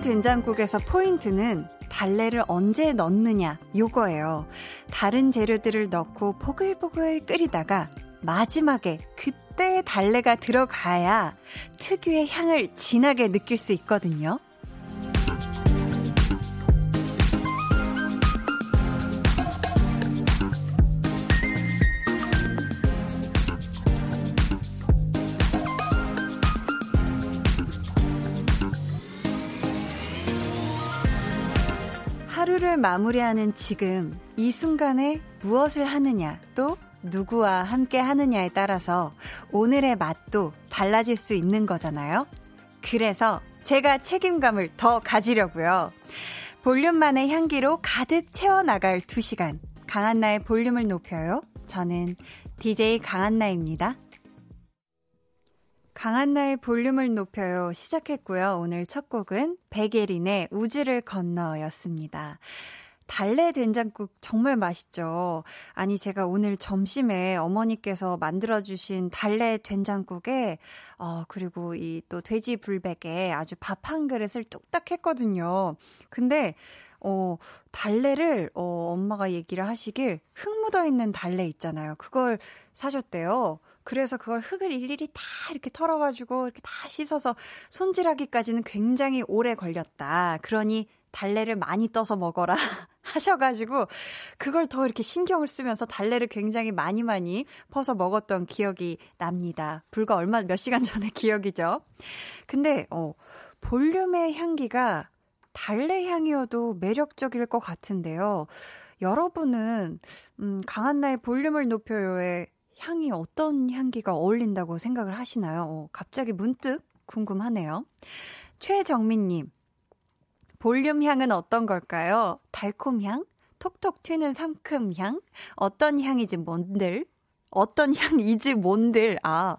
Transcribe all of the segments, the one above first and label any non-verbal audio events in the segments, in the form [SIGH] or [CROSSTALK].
된장국에서 포인트는 달래를 언제 넣느냐 요거예요. 다른 재료들을 넣고 보글보글 끓이다가 마지막에 그때 달래가 들어가야 특유의 향을 진하게 느낄 수 있거든요. 마무리하는 지금 이 순간에 무엇을 하느냐 또 누구와 함께 하느냐에 따라서 오늘의 맛도 달라질 수 있는 거잖아요. 그래서 제가 책임감을 더 가지려고요. 볼륨만의 향기로 가득 채워나갈 2시간. 강한나의 볼륨을 높여요. 저는 DJ 강한나입니다. 강한나의 볼륨을 높여요 시작했고요. 오늘 첫 곡은 백예린의 우주를 건너였습니다. 달래 된장국 정말 맛있죠. 아니, 제가 오늘 점심에 어머니께서 만들어 주신 달래 된장국에, 어, 그리고 이 또 돼지 불백에 아주 밥 한 그릇을 뚝딱 했거든요. 근데, 어, 달래를, 어, 엄마가 얘기를 하시길 흙 묻어 있는 달래 있잖아요. 그걸 사셨대요. 그래서 그걸 흙을 일일이 다 이렇게 털어가지고 이렇게 다 씻어서 손질하기까지는 굉장히 오래 걸렸다. 그러니 달래를 많이 떠서 먹어라 [LAUGHS] 하셔가지고 그걸 더 이렇게 신경을 쓰면서 달래를 굉장히 많이 많이 퍼서 먹었던 기억이 납니다. 불과 얼마 몇 시간 전의 [LAUGHS] 기억이죠. 근데 어 볼륨의 향기가 달래 향이어도 매력적일 것 같은데요. 여러분은 음 강한나의 볼륨을 높여요의 향이 어떤 향기가 어울린다고 생각을 하시나요? 어, 갑자기 문득 궁금하네요. 최정민님, 볼륨 향은 어떤 걸까요? 달콤 향? 톡톡 튀는 상큼 향? 어떤 향이지 뭔들? 어떤 [LAUGHS] 향이지 뭔들? 아,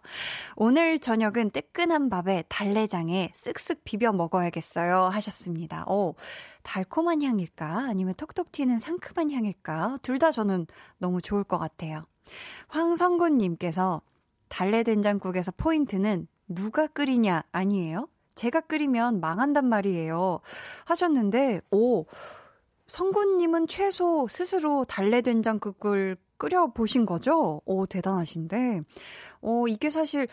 오늘 저녁은 뜨끈한 밥에 달래장에 쓱쓱 비벼 먹어야겠어요. 하셨습니다. 오, 달콤한 향일까? 아니면 톡톡 튀는 상큼한 향일까? 둘 다 저는 너무 좋을 것 같아요. 황성군님께서 달래된장국에서 포인트는 누가 끓이냐 아니에요? 제가 끓이면 망한단 말이에요. 하셨는데, 오, 성군님은 최소 스스로 달래된장국을 끓여보신 거죠? 오, 대단하신데. 오, 이게 사실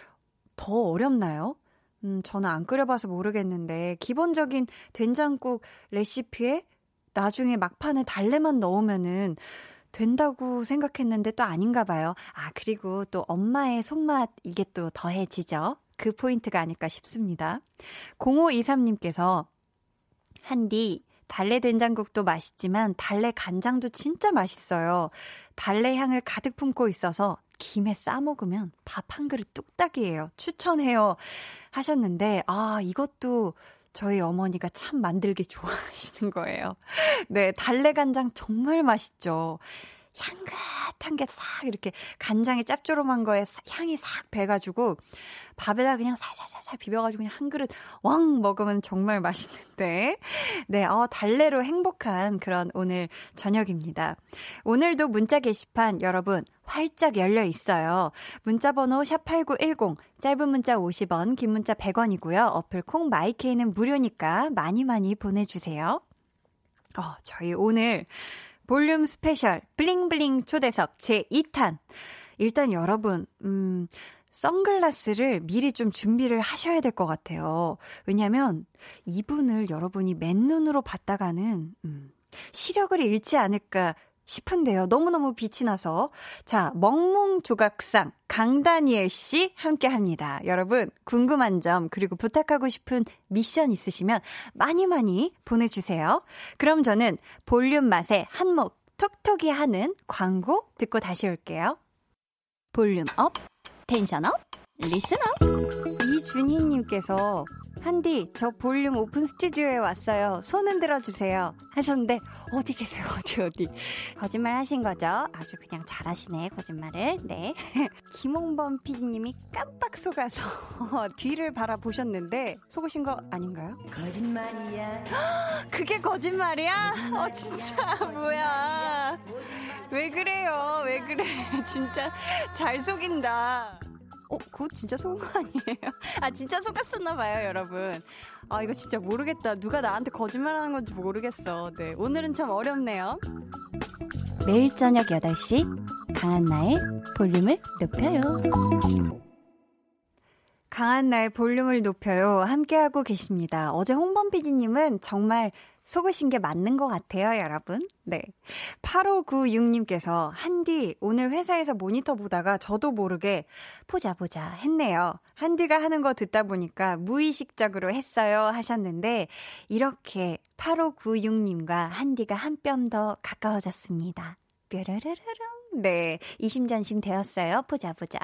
더 어렵나요? 음, 저는 안 끓여봐서 모르겠는데, 기본적인 된장국 레시피에 나중에 막판에 달래만 넣으면은 된다고 생각했는데 또 아닌가 봐요. 아, 그리고 또 엄마의 손맛, 이게 또 더해지죠? 그 포인트가 아닐까 싶습니다. 0523님께서 한디 달래 된장국도 맛있지만 달래 간장도 진짜 맛있어요. 달래 향을 가득 품고 있어서 김에 싸 먹으면 밥 한 그릇 뚝딱이에요. 추천해요. 하셨는데 아, 이것도 저희 어머니가 참 만들기 좋아하시는 거예요. 네, 달래 간장 정말 맛있죠. 향긋한 게 싹 이렇게 간장에 짭조름한 거에 향이 싹 배가지고 밥에다 그냥 살살살살 비벼가지고 그냥 한 그릇 왕 먹으면 정말 맛있는데. 네, 어, 달래로 행복한 그런 오늘 저녁입니다. 오늘도 문자 게시판 여러분 활짝 열려 있어요. 문자 번호 샵8910, 짧은 문자 50원, 긴 문자 100원이고요. 어플 콩 마이케이는 무료니까 많이 많이 보내주세요. 어, 저희 오늘 볼륨 스페셜 bling bling 초대석 제2탄. 일단 여러분, 음, 선글라스를 미리 좀 준비를 하셔야 될 것 같아요. 왜냐면 이분을 여러분이 맨눈으로 봤다가는, 음, 시력을 잃지 않을까 싶은데요. 너무너무 빛이 나서. 자, 멍뭉 조각상 강다니엘 씨 함께 합니다. 여러분, 궁금한 점, 그리고 부탁하고 싶은 미션 있으시면 많이 많이 보내주세요. 그럼 저는 볼륨 맛에 한몫 톡톡이 하는 광고 듣고 다시 올게요. volume up, tension up, listen up. 이준희님께서 한디, 저 볼륨 오픈 스튜디오에 왔어요. 손 흔들어 주세요. 하셨는데, 어디 계세요? [LAUGHS] 어디, 어디? 거짓말 하신 거죠? 아주 그냥 잘하시네, 거짓말을. 네. [LAUGHS] 김홍범 PD님이 깜빡 속아서 [LAUGHS] 뒤를 바라보셨는데, 속으신 거 아닌가요? 거짓말이야. [GASPS] 그게 거짓말이야? 어, 진짜, 뭐야. 왜 그래요? 왜 그래? 진짜 잘 속인다. 어, 그거 진짜 속은 거 아니에요? [LAUGHS] 아, 진짜 속았었나 봐요, 여러분. 아, 이거 진짜 모르겠다. 누가 나한테 거짓말 하는 건지 모르겠어. 네. 오늘은 참 어렵네요. 매일 저녁 8시, 강한나의 볼륨을 높여요. 강한 나의 볼륨을 높여요. 함께하고 계십니다. 어제 홍범 PD님은 정말 속으신 게 맞는 것 같아요, 여러분. 네. 8596님께서, 한디, 오늘 회사에서 모니터 보다가 저도 모르게 보자 보자 했네요. 한디가 하는 거 듣다 보니까 무의식적으로 했어요 하셨는데, 이렇게 8596님과 한디가 한 뼘 더 가까워졌습니다. 뾰라라라랑. 네. 이심전심 되었어요. 보자 보자.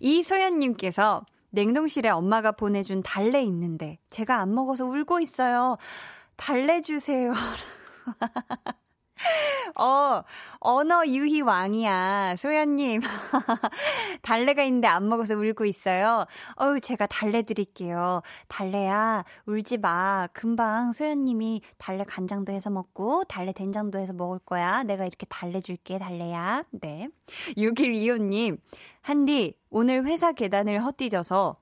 이소연님께서, 냉동실에 엄마가 보내준 달래 있는데 제가 안 먹어서 울고 있어요. 달래주세요. [LAUGHS] 어, 언어 유희 왕이야. 소연님. [LAUGHS] 달래가 있는데 안 먹어서 울고 있어요. 어유 제가 달래 드릴게요. 달래야, 울지 마. 금방 소연님이 달래 간장도 해서 먹고, 달래 된장도 해서 먹을 거야. 내가 이렇게 달래 줄게, 달래야. 네. 6125님. 한디, 오늘 회사 계단을 헛디뎌서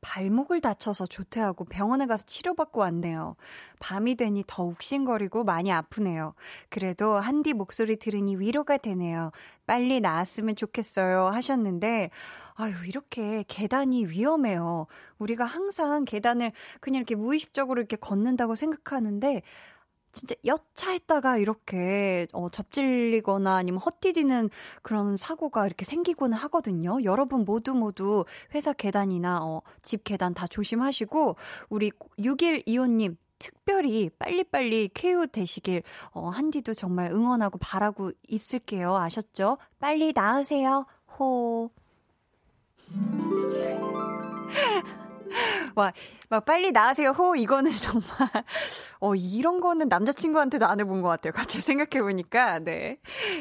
발목을 다쳐서 조퇴하고 병원에 가서 치료받고 왔네요. 밤이 되니 더 욱신거리고 많이 아프네요. 그래도 한디 목소리 들으니 위로가 되네요. 빨리 나았으면 좋겠어요. 하셨는데, 아유, 이렇게 계단이 위험해요. 우리가 항상 계단을 그냥 이렇게 무의식적으로 이렇게 걷는다고 생각하는데, 진짜 여차했다가 이렇게 어, 접질리거나 아니면 헛디디는 그런 사고가 이렇게 생기곤 하거든요. 여러분 모두 모두 회사 계단이나 어, 집 계단 다 조심하시고 우리 6125님 특별히 빨리빨리 쾌유 되시길 어, 한디도 정말 응원하고 바라고 있을게요. 아셨죠? 빨리 나으세요. 호. 와, 막 빨리 나으세요. 호, 이거는 [LAUGHS] 정말, 어, 이런 거는 남자친구한테도 안 해본 것 같아요. 갑자기 생각해 보니까, 네.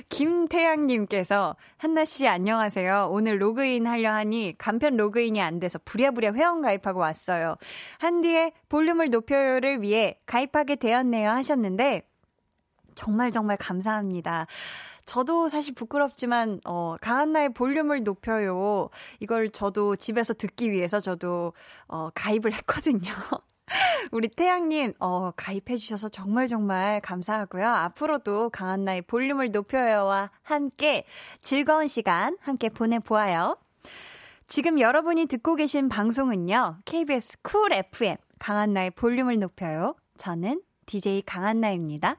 김태양님께서, 한나 씨 안녕하세요. 오늘 로그인 하려 하니 간편 로그인이 안 돼서 부랴부랴 회원 가입하고 왔어요. 한디의 볼륨을 높여요를 위해 가입하게 되었네요 하셨는데, 정말 정말 감사합니다. 저도 사실 부끄럽지만 어 강한나의 볼륨을 높여요. 이걸 저도 집에서 듣기 위해서 저도 어 가입을 했거든요. [LAUGHS] 우리 태양님, 어, 가입해주셔서 정말 정말 감사하고요. 앞으로도 강한나의 볼륨을 높여요와 함께 즐거운 시간 함께 보내보아요. 지금 여러분이 듣고 계신 방송은요, KBS 쿨 FM, 강한나의 볼륨을 높여요. 저는 DJ 강한나입니다.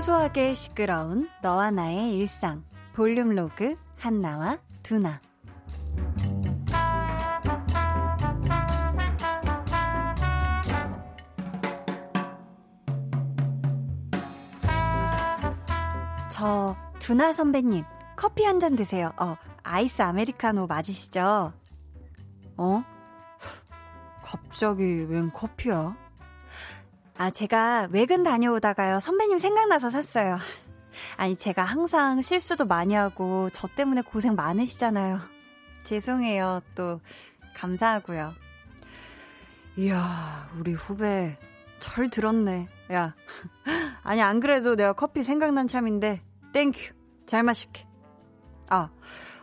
소소하게 시끄러운 너와 나의 일상 볼륨 로그 한나와 두나 저 두나 선배님 커피 한 잔 드세요. 어 아이스 아메리카노 맞으시죠? 어? 갑자기 웬 커피야? 아, 제가 외근 다녀오다가요, 선배님 생각나서 샀어요. 아니, 제가 항상 실수도 많이 하고, 저 때문에 고생 많으시잖아요. 죄송해요. 또, 감사하고요. 이야, 우리 후배, 잘 뒀네. 야. [LAUGHS] 아니, 안 그래도 내가 커피 생각난 참인데, thank you. 잘 마실게. 아,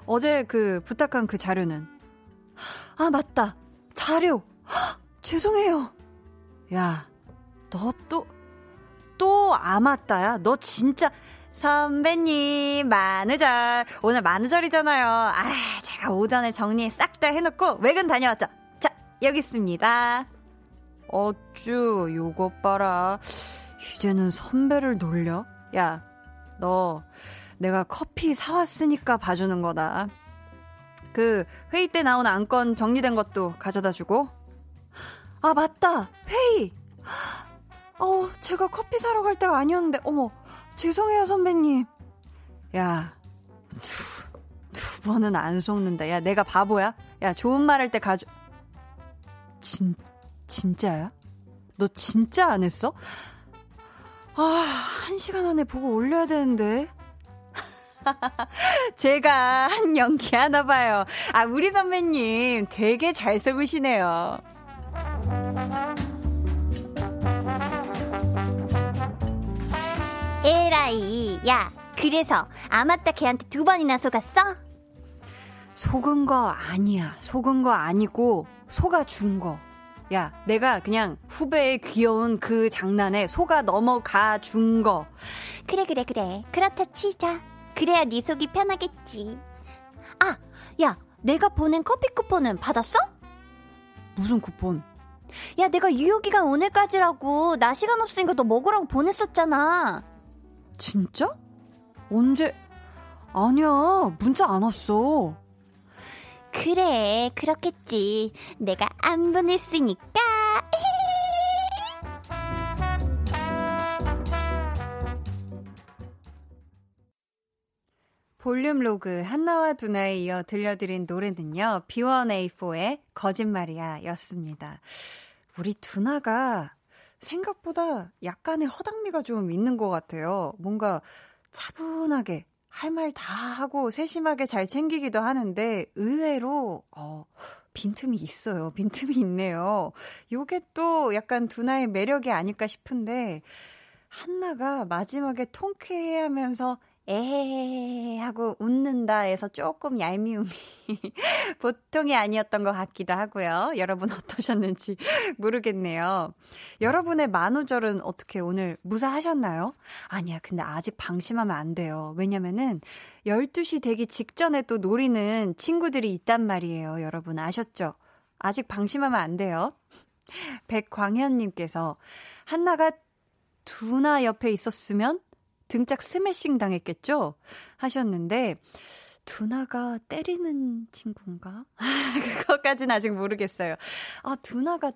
어제 그 부탁한 그 자료는. 아, 맞다. 자료. [GASPS] 죄송해요. 야, 너 또, 또 아맞다야? 너 진짜, 선배님, 만우절. 오늘 만우절이잖아요. 아, 제가 오전에 정리 싹 다 해놓고 외근 다녀왔죠. 자, 여기 있습니다. 어쭈, 요거 봐라. 이제는 선배를 놀려? 야, 너, 내가 커피 사왔으니까 봐주는 거다. 그, 회의 때 나온 안건 정리된 것도 가져다 주고. 아, 맞다! 회의! 어, 제가 커피 사러 갈 때가 아니었는데, 어머, 죄송해요, 선배님. 야, 두, 두 번은 안 속는다. 야, 내가 바보야? 야, 좋은 말 할 때 가져. 진, 진짜야? 너 진짜 안 했어? 아, 한 시간 안에 보고 올려야 되는데. [LAUGHS] 제가 한 연기 하나 봐요. 아, 우리 선배님 되게 잘 속으시네요. 에라이, 야, 그래서 아마따 걔한테 두 번이나 속았어? 속은 거 아니야. 속은 거 아니고 속아 준 거. 야, 내가 그냥 후배의 귀여운 그 장난에 속아 넘어가 준 거. 그래, 그래, 그래. 그렇다 치자. 그래야 네 속이 편하겠지. 아, 야, 내가 보낸 커피 쿠폰은 받았어? 무슨 쿠폰? 야, 내가 유효기간 오늘까지라고 나 시간 없으니까 너 먹으라고 보냈었잖아. 진짜? 언제? 아니야, 문자 안 왔어. 그래, 그렇겠지. 내가 안 보냈으니까. [LAUGHS] 볼륨 로그 한나와 두나에 이어 들려드린 노래는요. B1A4의 거짓말이야 였습니다. 우리 두나가 생각보다 약간의 허당미가 좀 있는 것 같아요. 뭔가 차분하게 할 말 다 하고 세심하게 잘 챙기기도 하는데 의외로 어 빈틈이 있어요. 빈틈이 있네요. 요게 또 약간 두나의 매력이 아닐까 싶은데 한나가 마지막에 통쾌해하면서 에헤헤 하고 웃는다에서 조금 얄미움이 [LAUGHS] 보통이 아니었던 것 같기도 하고요. 여러분 어떠셨는지 [LAUGHS] 모르겠네요. 여러분의 만우절은 어떻게 오늘 무사하셨나요? 아니야, 근데 아직 방심하면 안 돼요. 왜냐면은 12시 되기 직전에 또 노리는 친구들이 있단 말이에요. 여러분 아셨죠? 아직 방심하면 안 돼요. [LAUGHS] 백광현님께서 한나가 두나 옆에 있었으면 등짝 스매싱 당했겠죠? 하셨는데, 두나가 때리는 친구인가? [LAUGHS] 그것까진 아직 모르겠어요. 아, 두나가,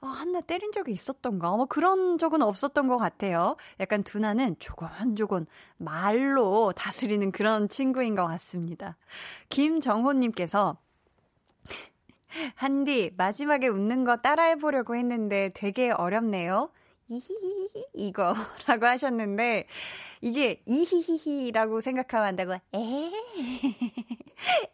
아, 한나 때린 적이 있었던가? 뭐 그런 적은 없었던 것 같아요. 약간 두나는 조곤조곤 말로 다스리는 그런 친구인 것 같습니다. 김정호님께서, 한디, 마지막에 웃는 거 따라해보려고 했는데 되게 어렵네요. 이히히히 이거라고 하셨는데 이게 이히히히라고 생각하면 안다고 에 [LAUGHS]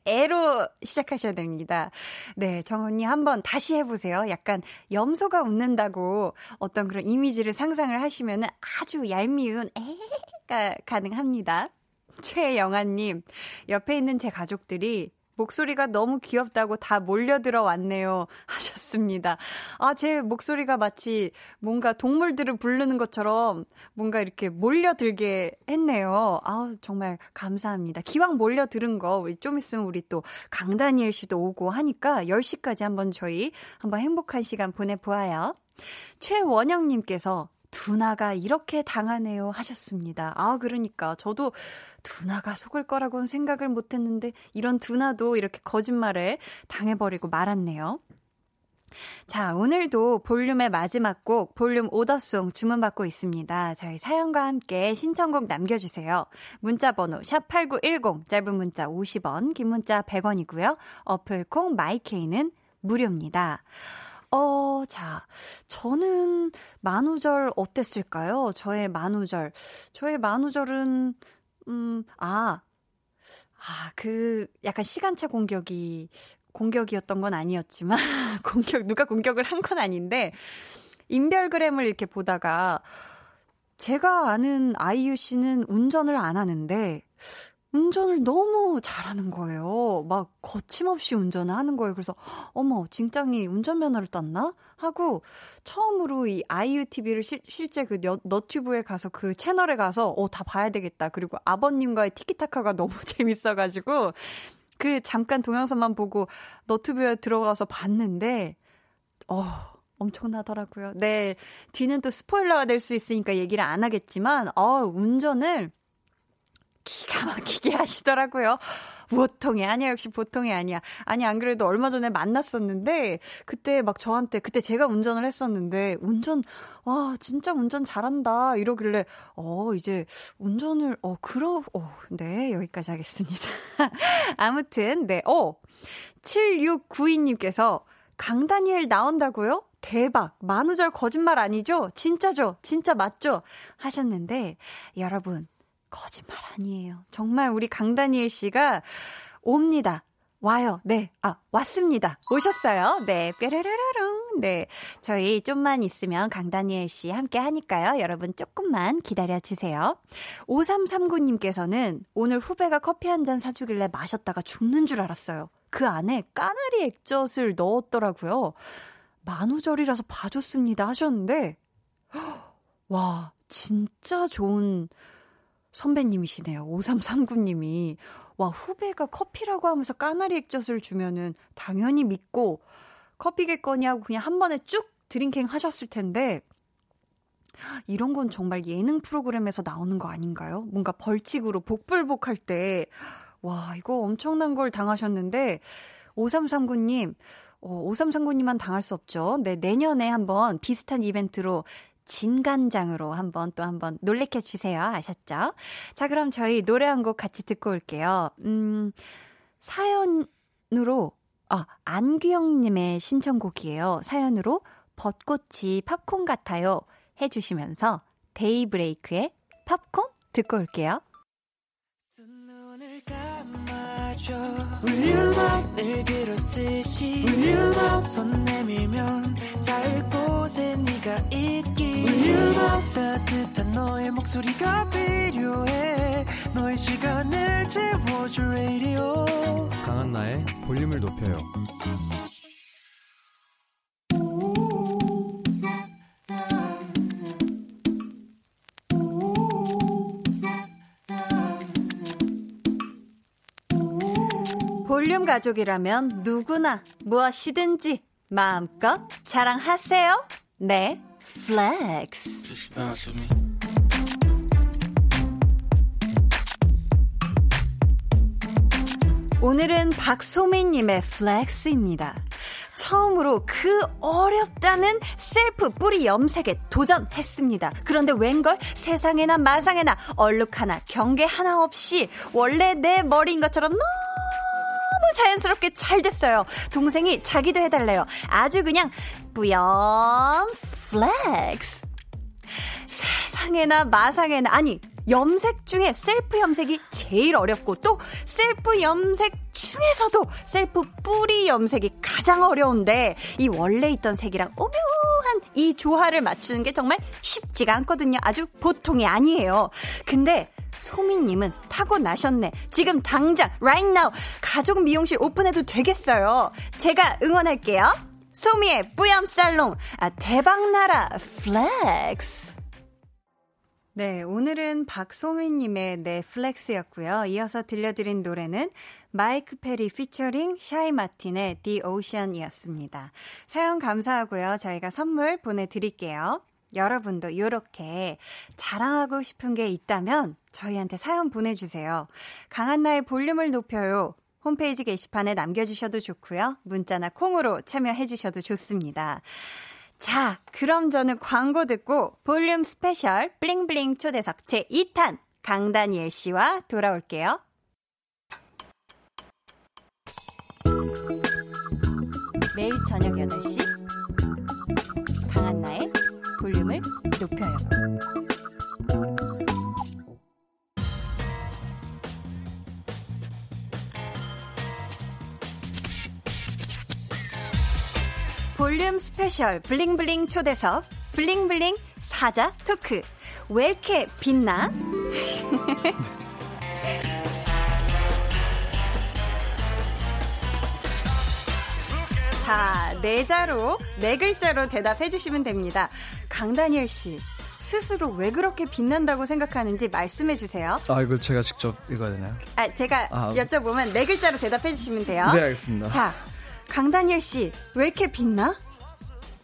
에로 시작하셔야 됩니다. 네, 정언니 한번 다시 해보세요. 약간 염소가 웃는다고 어떤 그런 이미지를 상상을 하시면 아주 얄미운 에가 가능합니다. 최영아님, 옆에 있는 제 가족들이 목소리가 너무 귀엽다고 다 몰려들어 왔네요. [LAUGHS] 하셨습니다. 아, 제 목소리가 마치 뭔가 동물들을 부르는 것처럼 뭔가 이렇게 몰려들게 했네요. 아 정말 감사합니다. 기왕 몰려들은 거, 우리 좀 있으면 우리 또 강다니엘 씨도 오고 하니까 10시까지 한번 저희 한번 행복한 시간 보내보아요. 최원영님께서 두나가 이렇게 당하네요 하셨습니다. 아, 그러니까 저도 두나가 속을 거라고는 생각을 못 했는데 이런 두나도 이렇게 거짓말에 당해버리고 말았네요. 자, 오늘도 볼륨의 마지막 곡, 볼륨 오더송 주문받고 있습니다. 저희 사연과 함께 신청곡 남겨주세요. 문자번호 샵8910, 짧은 문자 50원, 긴 문자 100원이고요. 어플 콩 마이케이는 무료입니다. 어, 자, 저는 만우절 어땠을까요? 저의 만우절. 저의 만우절은, 음, 아, 아, 그, 약간 시간차 공격이, 공격이었던 건 아니었지만, [LAUGHS] 공격, 누가 공격을 한 건 아닌데, 인별그램을 이렇게 보다가, 제가 아는 아이유 씨는 운전을 안 하는데, 운전을 너무 잘하는 거예요. 막 거침없이 운전을 하는 거예요. 그래서 어머 진짱이 운전면허를 땄나 하고 처음으로 이 아이유 TV를 시, 실제 그 너, 너튜브에 가서 그 채널에 가서 어 다 봐야 되겠다. 그리고 아버님과의 티키타카가 [LAUGHS] 너무 재밌어가지고 그 잠깐 동영상만 보고 너튜브에 들어가서 봤는데 어. 엄청나더라고요. 네. 뒤는 또 스포일러가 될 수 있으니까 얘기를 안 하겠지만, 어, 운전을 기가 막히게 [LAUGHS] 하시더라고요. 보통이 아니야. 역시 보통이 아니야. 아니, 안 그래도 얼마 전에 만났었는데, 그때 막 저한테, 그때 제가 운전을 했었는데, 운전, 와, 진짜 운전 잘한다. 이러길래, 어, 이제 운전을, 어, 그러, 어, 네, 여기까지 하겠습니다. [LAUGHS] 아무튼, 네, 어, 7692님께서, 강다니엘 나온다고요? 대박. 만우절 거짓말 아니죠? 진짜죠? 진짜 맞죠? 하셨는데, 여러분, 거짓말 아니에요. 정말 우리 강다니엘 씨가 옵니다. 와요. 네. 아, 왔습니다. 오셨어요. 네. 뾰르르르릉. 네. 저희 좀만 있으면 강다니엘 씨 함께 하니까요. 여러분 조금만 기다려 주세요. 5339님께서는 오늘 후배가 커피 한 잔 사주길래 마셨다가 죽는 줄 알았어요. 그 안에 까나리 액젓을 넣었더라고요. 만우절이라서 봐줬습니다 하셨는데, 와, 진짜 좋은 선배님이시네요. 5339님이. 와, 후배가 커피라고 하면서 까나리 액젓을 주면은 당연히 믿고 커피겠거니 하고 그냥 한 번에 쭉 drinking 하셨을 텐데, 이런 건 정말 예능 프로그램에서 나오는 거 아닌가요? 뭔가 벌칙으로 복불복 할 때, 와, 이거 엄청난 걸 당하셨는데, 5339님, 어, 5339님만 당할 수 없죠. 네, 내년에 한번 비슷한 이벤트로 진간장으로 한번 또 한번 놀래켜 주세요. 아셨죠? 자, 그럼 저희 노래 한 곡 같이 듣고 올게요. 음, 사연으로, 아, 안규영님의 신청곡이에요. 사연으로 벚꽃이 팝콘 같아요. 해주시면서 데이브레이크의 팝콘 듣고 올게요. You love 늘 그렇듯이 love 손 내밀면 닿을 곳에 네가 있기. love 따뜻한 너의 목소리가 필요해. 너의 시간을 채워줄 radio. 강한나의 볼륨을 높여요 볼륨 가족이라면 누구나 무엇이든지 마음껏 자랑하세요. 네, flex. 오늘은 박소민님의 flex입니다. 처음으로 그 어렵다는 셀프 뿌리 염색에 도전했습니다. 그런데 웬걸 세상에나 마상에나 얼룩 하나 경계 하나 없이 원래 내 머리인 것처럼 너무 너무 자연스럽게 잘 됐어요. 동생이 자기도 해달래요. 아주 그냥 뿌염 flex. 세상에나 마상에나 아니 염색 중에 셀프 염색이 제일 어렵고 또 셀프 염색 중에서도 셀프 뿌리 염색이 가장 어려운데 이 원래 있던 색이랑 오묘한 이 조화를 맞추는 게 정말 쉽지가 않거든요. 아주 보통이 아니에요. 근데 소민님은 타고나셨네. 지금 당장, right now, 가족 미용실 오픈해도 되겠어요. 제가 응원할게요. 소미의 뿌염살롱, 아, 대박나라, flex. 네, 오늘은 박소민님의 네 flex였고요. 이어서 들려드린 노래는 Mike Perry 피처링 Shy Martin의 The Ocean이었습니다. 사연 감사하고요. 저희가 선물 보내드릴게요. 여러분도 이렇게 자랑하고 싶은 게 있다면 저희한테 사연 보내주세요. 강한나의 볼륨을 높여요. 홈페이지 게시판에 남겨주셔도 좋고요. 문자나 콩으로 참여해주셔도 좋습니다. 자, 그럼 저는 광고 듣고 볼륨 스페셜 bling bling 초대석 제2탄 강다니엘 씨와 돌아올게요. 매일 저녁 8시 강한나의 볼륨을 높여요. 볼륨 스페셜 bling bling 초대석 bling bling 사자 토크 왜 이렇게 빛나? [LAUGHS] 자, 네 자로, 네 글자로 대답해 주시면 됩니다. 강다니엘 씨, 스스로 왜 그렇게 빛난다고 생각하는지 말씀해 주세요. 아, 이거 제가 직접 읽어야 되나요? 아, 제가 아, 여쭤보면 네 글자로 대답해 주시면 돼요. 네, 알겠습니다. 자, 강다니엘 씨, 왜 이렇게 빛나?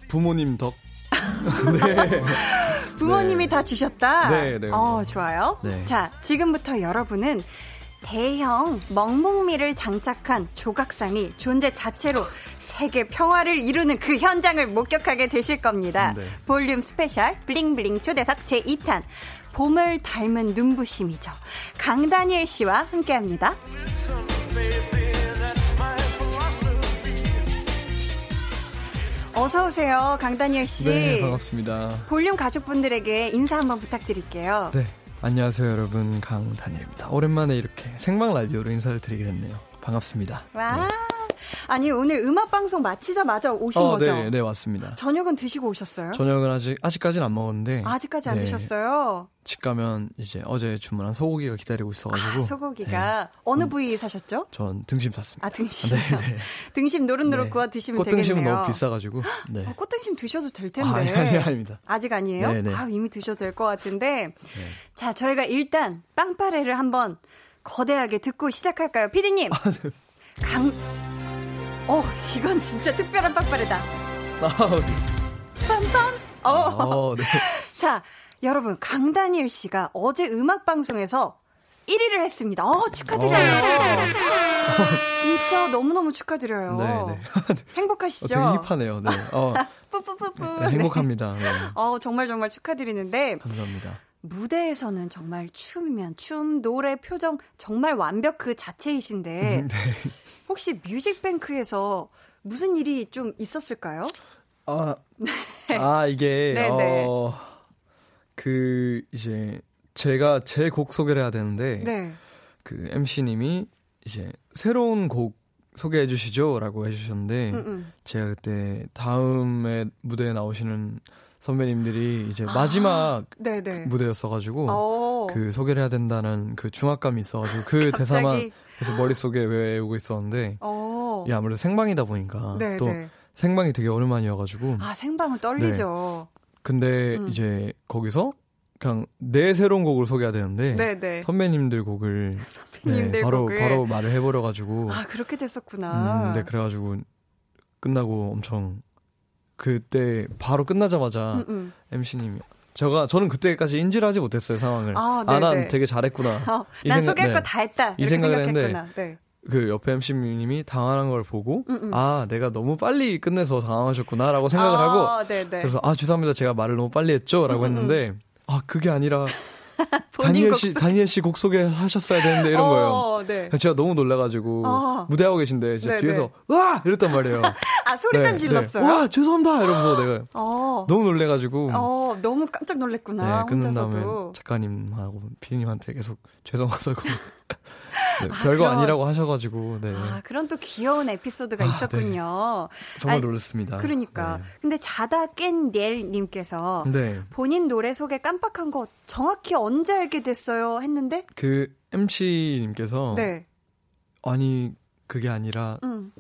부모님 덕. [LAUGHS] 네. 부모님이 네. 다 주셨다? 네, 네. 어, 좋아요. 네. 자, 지금부터 여러분은 대형 먹목미를 장착한 조각상이 존재 자체로 세계 평화를 이루는 그 현장을 목격하게 되실 겁니다. 네. 볼륨 스페셜 bling bling 초대석 제2탄 봄을 닮은 눈부심이죠. 강다니엘 씨와 함께합니다. 어서 오세요, 강다니엘 씨. 네, 반갑습니다. 볼륨 가족분들에게 인사 한번 부탁드릴게요. 네, 안녕하세요, 여러분. 강다니엘입니다. 오랜만에 이렇게 생방 라디오로 인사를 드리게 됐네요. 반갑습니다. 와. 네. 아니 오늘 음악 방송 마치자마자 오신 어, 거죠? 네, 네 맞습니다. 저녁은 드시고 오셨어요? 저녁은 아직 아직까지는 안 먹었는데 아직까지 안 네. 드셨어요? 집 가면 이제 어제 주문한 소고기가 기다리고 있어가지고 아, 소고기가 네. 어느 음. 부위 사셨죠? 전 등심 샀습니다. 아 등심. 네, 네. [LAUGHS] 등심 노릇노릇 네. 구워 드시면 꽃등심은 되겠네요. 너무 비싸가지고. 네. 어, 꽃등심 드셔도 될 텐데. 아, 아니, 아니, 아닙니다. 아직 아니에요? 네네. 아, 이미 드셔도 될 것 같은데. 네. 자, 저희가 일단 빵빠레를 한번 거대하게 듣고 시작할까요? 피디님. 아, 네. 강, 어, 이건 진짜 특별한. 아, 빰빰. 어. 어, 네. [LAUGHS] 자, 여러분, 강다니엘 씨가 어제 음악 방송에서 1위를 했습니다. 어, 축하드려요. 진짜 너무너무 축하드려요. 네, 네. [LAUGHS] 행복하시죠? 어, 되게 힙하네요. 네. 어, [LAUGHS] 뿌뿌뿌뿌. 네, 행복합니다. 네. 어, 정말 정말 축하드리는데 감사합니다. 무대에서는 정말 춤이면 춤, 노래, 표정 정말 완벽 그 자체이신데 [LAUGHS] 네. 혹시 뮤직뱅크에서 무슨 일이 좀 있었을까요? 아, 아 이게 네, 네. 어, 그 이제 제가 제 곡 소개를 해야 되는데 네. 그 MC님이 이제 새로운 곡 소개해 주시죠라고 해주셨는데 음, 음. 제가 그때 다음에 무대에 나오시는 선배님들이 이제 아, 마지막 네, 네. 무대였어가지고 어. 그 소개를 해야 된다는 그 중압감이 있어가지고 그. 대사만 계속 머릿속에 외우고 있었는데 어. 이 아무래도 생방이다 보니까 네, 또 네. 생방이 되게 오랜만이어가지고 아, 생방은 떨리죠. 근데 음. 이제 거기서 그냥 내 새로운 곡을 소개해야 되는데 네, 네. 선배님들 곡을 선배님들 네, 바로 곡을. 바로 말을 해버려가지고 아, 그렇게 됐었구나. 음, 네 그래가지고 끝나고 엄청 그때 바로 끝나자마자 음, 음. MC님이 제가 저는 그때까지 인지를 하지 못했어요 상황을 아, 아, 난 네네. 되게 잘했구나 어, 이난 생각- 소개할 네. 거다 했다. 이 생각을 생각했구나. 네. 그 옆에 MC님이 당황한 걸 보고 음, 음. 아 내가 너무 빨리 끝내서 당황하셨구나라고 생각을 아, 하고 네네. 그래서 아 죄송합니다 제가 말을 너무 빨리 했죠라고 음, 음, 했는데 아 그게 아니라 다니엘 곡씨 소- 다니엘 씨 곡 소개하셨어야 되는데 이런 거예요. 어, 네. 제가 너무 놀라가지고 아. 무대하고 계신데 제가 네, 뒤에서 와 이랬단 말이에요. [LAUGHS] 아, 소리까지 네, 질렀어요? 네. 와 죄송합니다 이러면서 내가 어. 너무 놀래가지고 어, 너무 깜짝 네 놀랐구나. 끝난 다음에 혼자서도. 작가님하고 피디님한테 계속 죄송하다고 [LAUGHS] 네, 아, 별거 그런- 아니라고 하셔가지고 네 아, 그런 또 귀여운 에피소드가 아, 있었군요. 정말 아니, 놀랐습니다. 그러니까. 근데 자다 깬 넬님께서 네. 네. 본인 노래 소개 깜빡한 거 정확히 언제 알게 됐어요? 했는데? 그 MC님께서 네. 아니 그게 아니라 음.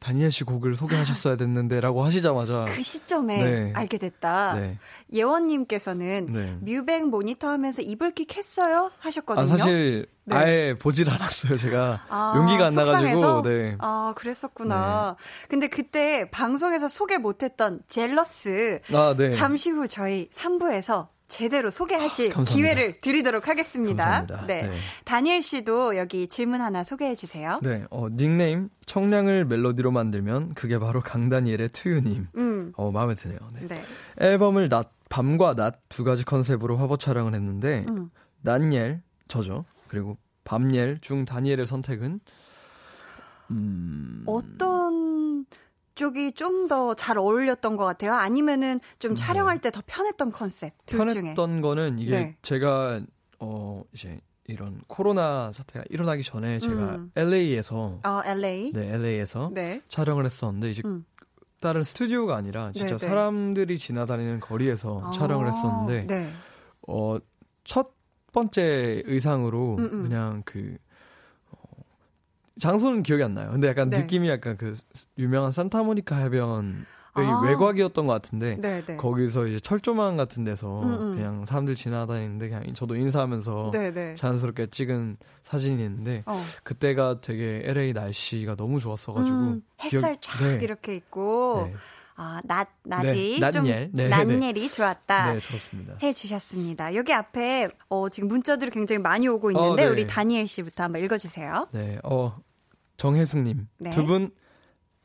다니엘 씨 곡을 소개하셨어야 됐는데라고 하시자마자 그 시점에 네. 알게 됐다. 네. 예원님께서는 네. 뮤뱅 모니터 하면서 이불킥 했어요? 하셨거든요. 아 사실 네. 아예 보질 않았어요. 제가 아, 용기가 안 나가지고 속상해서? 네. 아, 그랬었구나. 근데 그때 방송에서 소개 못했던 젤러스 아 네. 잠시 후 저희 3부에서 제대로 소개하실 감사합니다. 기회를 드리도록 하겠습니다. 감사합니다. 네. 네. 다니엘 씨도 여기 질문 하나 소개해 주세요. 네, 어, 닉네임 청량을 멜로디로 만들면 그게 바로 강다니엘의 투유님. 음. 어, 마음에 드네요. 네. 네. 앨범을 낮, 밤과 낮 두 가지 컨셉으로 화보 촬영을 했는데 음. 낮엘 저죠. 그리고 밤엘 중 다니엘의 선택은 음, 어떤 쪽이 좀 더 잘 어울렸던 것 같아요? 아니면은 좀 네. 촬영할 때 더 편했던 컨셉 둘 중에? 편했던 거는 이게 네. 제가 어 이제 이런 코로나 사태가 일어나기 전에 제가 음. LA에서 아, LA. 네 LA에서 네. 촬영을 했었는데 이제 음. 다른 스튜디오가 아니라 진짜 네, 네. 사람들이 지나다니는 거리에서 아, 촬영을 했었는데 네. 어첫 번째 의상으로 음, 음. 그냥 그 어, 장소는 기억이 안 나요. 근데 약간 네. 느낌이 약간 그 유명한 산타모니카 해변의 아. 외곽이었던 것 같은데 네, 네. 거기서 이제 철조망 같은 데서 음, 음. 그냥 사람들 지나다니는데 그냥 저도 인사하면서 네, 네. 자연스럽게 찍은 사진이 있는데 어. 그때가 되게 LA 날씨가 너무 좋았어가지고 음, 햇살 쫙 네. 이렇게 있고 네. 아, 낮 낮이 네, 좀 낮일. 네, 낮일이 좋았다. 네, 좋습니다. 해 주셨습니다. 여기 앞에 어, 지금 문자들이 굉장히 많이 오고 있는데 어, 네. 우리 다니엘 씨부터 한번 읽어 주세요. 네, 어 정혜숙님 네. 두분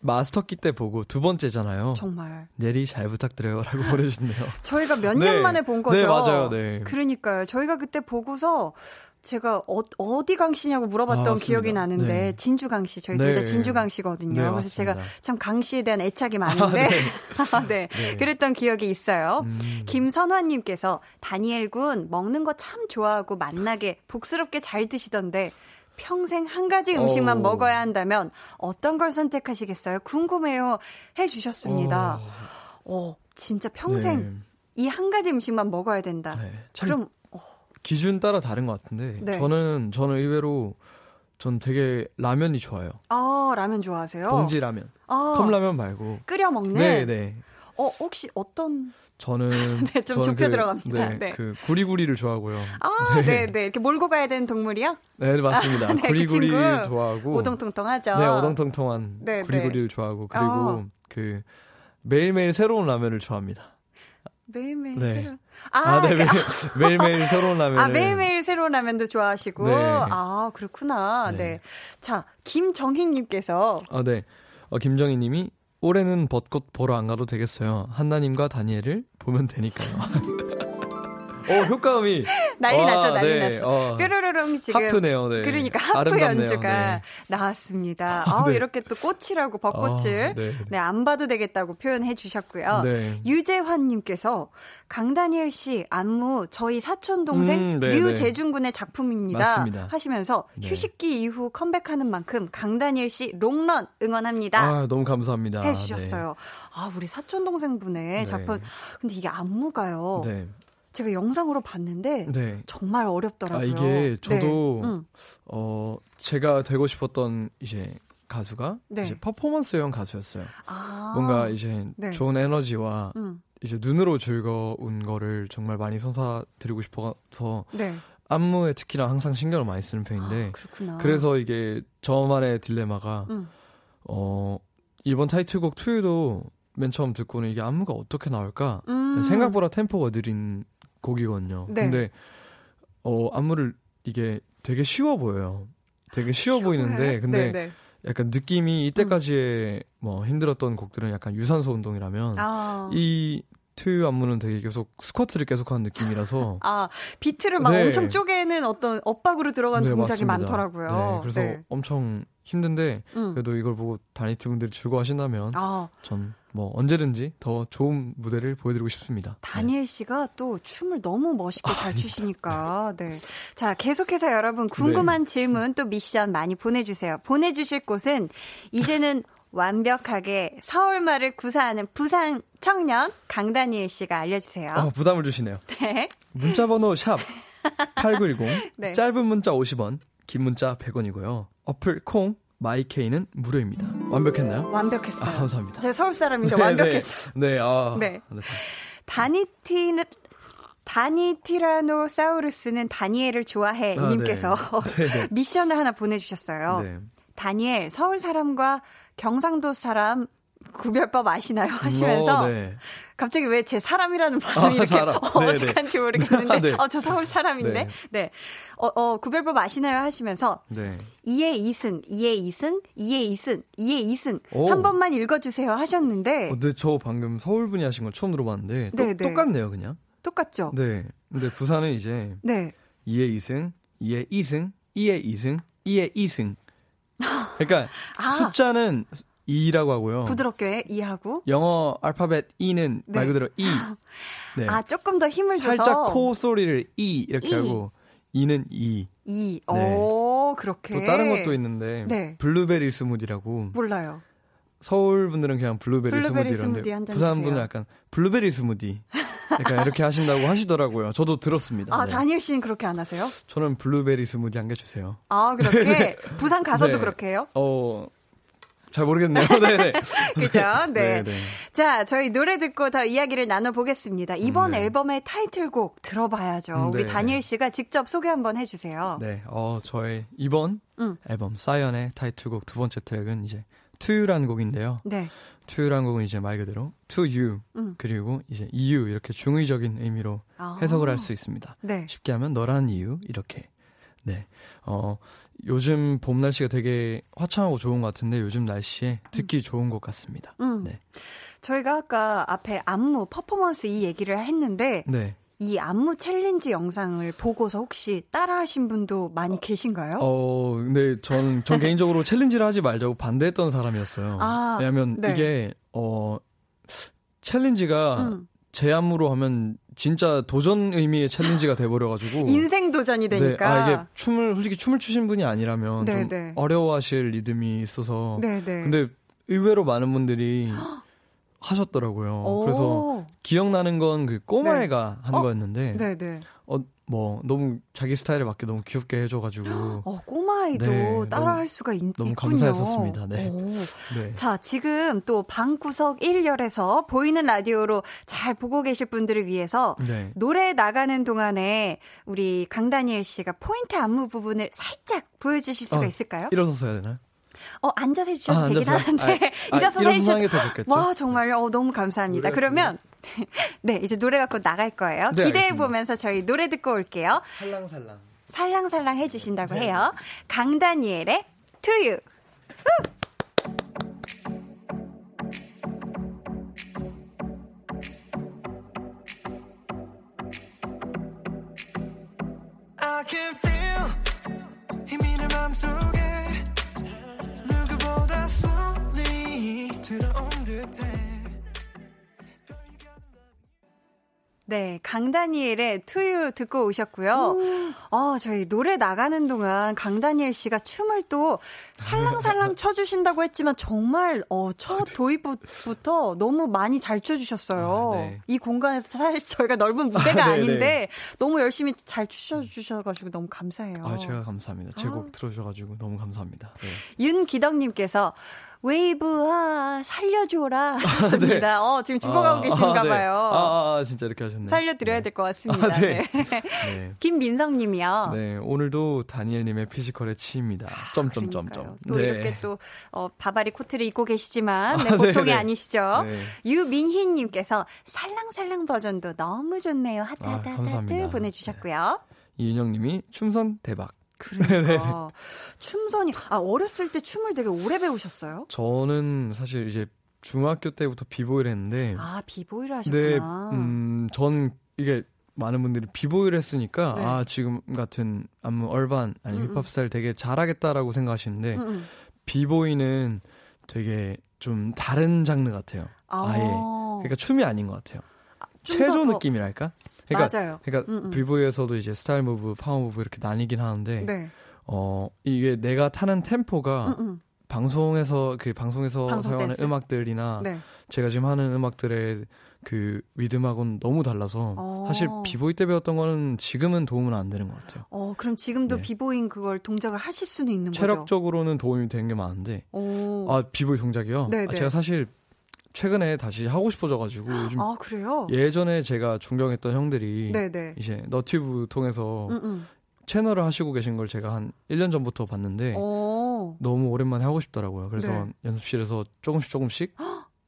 마스터키 때 보고 두 번째잖아요. 정말 내리 잘 부탁드려요라고 [LAUGHS] 보내주셨네요. 저희가 몇 네. 년 만에 본 거죠. 네, 맞아요. 네. 그러니까요. 저희가 그때 보고서 제가 어, 디 강씨냐고 물어봤던 아. 기억이 나는데 네. 진주 강씨 저희 네. 둘다 진주 강씨거든요. 네, 그래서 맞습니다. 제가 참 강씨에 대한 애착이 많은데 [LAUGHS] 네. 네. 그랬던 기억이 있어요. 음, 김선화님께서 다니엘 군 먹는 거 참 좋아하고 맛나게 복스럽게 잘 드시던데 평생 한 가지 음식만 어. 먹어야 한다면 어떤 걸 선택하시겠어요? 궁금해요. 해 주셨습니다. 어, 진짜 평생 네. 이한 가지 음식만 먹어야 된다. 네. 참 그럼 어, 기준 따라 다른 것 같은데 네. 저는 저는 의외로 전 되게 라면이 좋아요. 아 라면 좋아하세요? 봉지 라면, 아, 컵라면 말고. 끓여 먹는. 네, 네. 어 혹시 어떤? [LAUGHS] 저는 네, 좀 좁혀 들어갑니다. 네, 네. 그 구리구리를 좋아하고요. 아, 네, 네, 이렇게 몰고 가야 되는 동물이요? 네, 맞습니다. 네, 그 구리구리 친구. 좋아하고 오동통통하죠. 네, 어동통통한 네, 네. 구리구리를 좋아하고 그리고 어. 그 매일매일 새로운 라면을 좋아합니다. 매일매일 네. 새로. 아, 아, 네, 그- 매일, [LAUGHS] 매일매일 새로운 라면을 아, 매일매일 새로운 라면도 좋아하시고. 네. 아, 그렇구나. 네. 네. 자, 김정희님께서. 아, 네. 어, 김정희 님이 올해는 벚꽃 보러 안 가도 되겠어요. 한나님과 다니엘을 보면 되니까요. [LAUGHS] 어, 효과음이. [LAUGHS] 난리 와, 났죠, 난리 네. 났어. 어, 뾰로로롱 지금. 하프네요, 네. 그러니까 하프 아름답네요, 연주가 네. 나왔습니다. 아, 아, 네. 이렇게 또 꽃이라고 벚꽃을. 아, 네. 네, 안 봐도 되겠다고 표현해 주셨고요. 네. 유재환님께서 강다니엘 씨 안무 저희 사촌 동생 음, 네, 류재준 군의 작품입니다. 맞습니다. 하시면서 네. 휴식기 이후 컴백하는 만큼 강다니엘 씨 롱런 응원합니다. 아, 너무 감사합니다. 해주셨어요. 아 우리 사촌 동생분의 네. 작품. 근데 이게 안무가요. 네. 제가 영상으로 봤는데 네. 정말 아, 어렵더라고요. 이게 저도 네. 음. 어, 제가 되고 싶었던 이제 가수가 네. 이제 퍼포먼스형 가수였어요. 아, 뭔가 이제 네. 좋은 에너지와 음. 이제 눈으로 즐거운 거를 정말 많이 선사드리고 싶어서 네. 안무에 특히나 항상 신경을 많이 쓰는 편인데 아, 그렇구나. 그래서 이게 저만의 딜레마가 음. 어 이번 타이틀곡 2도 맨 처음 듣고는 이게 안무가 어떻게 나올까 음. 생각보다 템포가 느린 곡이거든요. 네. 근데 어 안무를 이게 되게 쉬워 보여요. 되게 쉬워 보이는데 근데 네, 네. 약간 느낌이 이때까지의 뭐 힘들었던 곡들은 약간 유산소 운동이라면 아. 이 트유 안무는 되게 계속 스쿼트를 계속하는 느낌이라서 [LAUGHS] 아, 비트를 막 네. 엄청 쪼개는 어떤 엇박으로 들어간 네, 동작이 맞습니다. 많더라고요. 네, 그래서 네. 엄청 힘든데 음. 그래도 이걸 보고 다니트 분들이 즐거워하신다면 아, 전 뭐 언제든지 더 좋은 무대를 보여드리고 싶습니다. 다니엘 씨가 또 춤을 너무 멋있게 잘 추시니까. 네. 자, 계속해서 여러분 궁금한 질문 또 미션 많이 보내주세요. 보내주실 곳은 이제는 [LAUGHS] 완벽하게 서울말을 구사하는 부산 청년 강다니엘 씨가 알려주세요. 네. 어, 부담을 주시네요. [LAUGHS] 네. 문자번호 샵 8910, [LAUGHS] 네. 짧은 문자 50원, 긴 문자 100원이고요. 어플 콩, 마이케이는 무료입니다. 완벽했나요? 완벽했어요. 아, 감사합니다. 제가 서울 사람인데 [LAUGHS] 네, 완벽했어요. 네, 네, 아, 네. 네. 다니티는 다니티라노사우루스는 다니엘을 좋아해 아, 님께서 네. [LAUGHS] 네, [LAUGHS] 미션을 하나 보내주셨어요. 네. 다니엘 서울 사람과 경상도 사람 구별법 아시나요? 하시면서 어, 네. 갑자기 왜 제 사람이라는 발음이 아, 이렇게 사람. 어, 네, 네. 어색한지 모르겠는데 아, 네. 어, 저 서울 사람인데 네. 네, 어, 어, 구별법 아시나요? 하시면서 네. 2의 2승, 2의 2승, 2의 2승, 2의 2승 오. 한 번만 읽어주세요 하셨는데 어, 근데 저 방금 서울 분이 하신 걸 처음 들어봤는데 또, 네, 네. 똑같네요, 그냥. 똑같죠? 네. 근데 부산은 이제 네. 2의 2승, 2의 2승, 2의 2승, 2의 2승. 그러니까 [LAUGHS] 아. 숫자는 2라고 하고요. 부드럽게 이하고 영어 알파벳 E는 말 네. 그대로 E. [LAUGHS] 네. 아 조금 더 힘을 줘서 살짝 코 소리를 E 이렇게 E. 하고 E는 E. 이. 네. 오 그렇게 또 다른 것도 있는데 네. 블루베리 스무디라고 몰라요. 서울 분들은 그냥 블루베리, 블루베리 스무디 한잔 부산. 분은 약간 블루베리 스무디 약간 이렇게 하신다고 하시더라고요. 저도 들었습니다. 아 네. 다니엘 씨는 그렇게 안 하세요? 저는 블루베리 스무디 한 개 주세요. 아 그렇게 [LAUGHS] 부산 가서도 네. 그렇게 해요? 어, 잘 모르겠네요. [LAUGHS] 네네. [LAUGHS] 그죠? 네. 네. 자, 저희 노래 듣고 더 이야기를 나눠보겠습니다. 이번 네. 앨범의 타이틀곡 들어봐야죠. 우리 네. 다니엘 씨가 직접 소개 한번 해주세요. 네, 어, 저의 이번 음. 앨범 사이언의 타이틀곡 두 번째 트랙은 이제 To You라는 곡인데요. 네. To You라는 곡은 이제 말 그대로 To You 음. 그리고 이제 이유 이렇게 중의적인 의미로 아. 해석을 할 수 있습니다. 네. 쉽게 하면 너라는 이유 이렇게. 네. 어, 요즘 봄 날씨가 되게 화창하고 좋은 것 같은데 요즘 날씨에 듣기 좋은 것 같습니다. 음. 네. 저희가 아까 앞에 안무, 퍼포먼스 이 얘기를 했는데, 네. 이 안무 챌린지 영상을 보고서 혹시 따라하신 분도 많이 계신가요? 어, 근데 전, 전 개인적으로 [LAUGHS] 챌린지를 하지 말자고 반대했던 사람이었어요. 아, 왜냐면 네. 이게, 어, 챌린지가 음. 제 안무로 하면 진짜 도전 의미의 챌린지가 돼버려가지고 [LAUGHS] 인생 도전이 되니까. 네, 아, 이게 춤을 솔직히 춤을 추신 분이 아니라면 네, 좀 네. 어려워하실 리듬이 있어서. 네, 네. 근데 의외로 많은 분들이 [GASPS] 하셨더라고요. 그래서 기억나는 건 그 꼬마애가 한 어? 거였는데. 네네. 어, 뭐 너무 자기 스타일에 맞게 너무 귀엽게 해줘가지고 [GASPS] 어, 꼬마아이도 네, 따라할 너무, 수가 있, 너무 있군요. 감사했었습니다. 네. 네. 자 지금 또 방구석 1열에서 보이는 라디오로 잘 보고 계실 분들을 위해서 네. 노래 나가는 동안에 우리 강다니엘 씨가 포인트 안무 부분을 살짝 보여주실 수가 어, 있을까요? 일어서서 해야 되나요? 어, 앉아서 해주셔도 아, 되긴 하는데, 아, [LAUGHS] 일어서서 아, 해주셔도. 와, 정말요? 어, 너무 감사합니다. 그러면, [LAUGHS] 네, 이제 노래가 곧 나갈 거예요. 네, 기대해 보면서 저희 노래 듣고 올게요. 살랑살랑. 살랑살랑 해주신다고 네. 해요. 강다니엘의 To You. I can feel 힘이 내 맘속 네, 강다니엘의 투유 듣고 오셨고요. 음. 어, 저희 노래 나가는 동안 강다니엘 씨가 춤을 또 살랑살랑 [LAUGHS] 춰주신다고 했지만 정말 어, 첫 아, 네. 도입부터 너무 많이 잘 춰주셨어요. 아, 네. 이 공간에서 사실 저희가 넓은 무대가 아, 아닌데 너무 열심히 잘 추셔주셔가지고 너무 감사해요. 아, 제가 감사합니다. 제곡 아. 틀어주셔가지고 너무 감사합니다. 네. 윤기덕님께서 웨이브아 살려줘라 하셨습니다. 네. 어 지금 죽어가고 아, 계신가 아, 네. 봐요. 아, 아, 진짜 이렇게 하셨네요. 살려드려야 네. 될것 같습니다. 아, 네. 네. [LAUGHS] 네. 김민성 님이요. 네 오늘도 다니엘 님의 피지컬에 치입니다. 점점점점. 또 이렇게 또 어, 바바리 코트를 입고 계시지만 네, 보통이 아니시죠. 유민희 님께서 살랑살랑 버전도 너무 좋네요. 하타타타트 보내주셨고요. 이윤영 님이 춤선 대박. 그러니까 춤선이 아 어렸을 때 춤을 되게 오래 배우셨어요? 저는 사실 이제 중학교 때부터 비보이를 했는데 아 비보이를 하셨구나. 네, 음, 전 이게 많은 분들이 비보이를 했으니까 네. 아 지금 같은 안무 urban 아니 음, 힙합 스타일 되게 잘하겠다라고 생각하시는데 음음. 음. 비보이는 되게 좀 다른 장르 같아요. 아. 아예 그러니까 춤이 아닌 것 같아요. 아, 체조 느낌이랄까? 그러니까, 맞아요. 그러니까 음, 음. 비보이에서도 이제 style move, power move 이렇게 나뉘긴 하는데 네. 어 이게 내가 타는 템포가 음, 음. 방송에서 그 방송에서 방송 사용하는 댄스. 음악들이나 네. 제가 지금 하는 음악들의 그 리듬하고는 너무 달라서 어. 사실 비보이 때 배웠던 거는 지금은 도움은 안 되는 것 같아요. 어, 그럼 지금도 네. 비보인 그걸 동작을 하실 수는 있는 체력적으로는 거죠? 체력적으로는 도움이 되는 게 많은데. 오. 아, 비보이 동작이요? 네, 아, 네. 제가 사실 최근에 다시 하고 싶어져가지고 요즘 아 그래요? 예전에 제가 존경했던 형들이 네네. 이제 너튜브 통해서 음음. 채널을 하시고 계신 걸 제가 한 1년 전부터 봤는데 오. 너무 오랜만에 하고 싶더라고요. 그래서 네. 연습실에서 조금씩 조금씩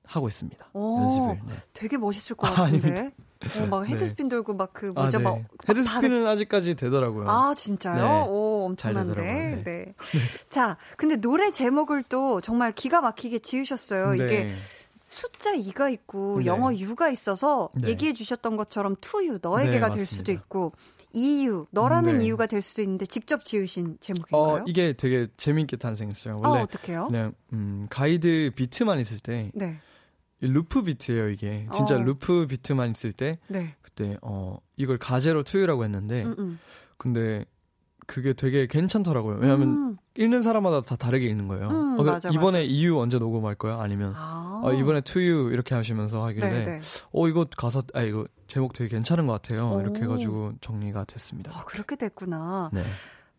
하고 있습니다. 오. 연습을. 네. 되게 멋있을 것 같은데. 아, 어, 막 네. 헤드스핀 돌고 막그 뭐죠? 아, 네. 막 헤드스핀은 다... 아직까지 되더라고요. 아 진짜요? 네. 오 엄청난데. 네. 네. 자, 근데 노래 제목을 또 정말 기가 막히게 지으셨어요. 이게 숫자 2가 있고 네. 영어 U가 있어서 네. 얘기해 주셨던 것처럼 you 너에게가 네, 될 수도 있고 이유 너라는 네. 이유가 될 수도 있는데 직접 지으신 제목인가요? 어, 이게 되게 재밌게 탄생했어요. 원래 어, 어떻게요? 그냥 음, 가이드 비트만 있을 때 네. 루프 비트예요, 이게. 진짜 어. 루프 비트만 있을 때 네. 그때 어 이걸 가제로 To You라고 했는데 음, 음. 근데 그게 되게 괜찮더라고요. 왜냐하면 음. 읽는 사람마다 다 다르게 읽는 거예요. 음, 어, 맞아, 이번에 맞아. 이유 언제 녹음할 거야? 아니면 아. 어, 이번에 To You 이렇게 하시면서 하길래 네네. 네. 어 이거 가사 아 이거 제목 되게 괜찮은 것 같아요. 오. 이렇게 해가지고 정리가 됐습니다. 아, 그렇게 됐구나. 네.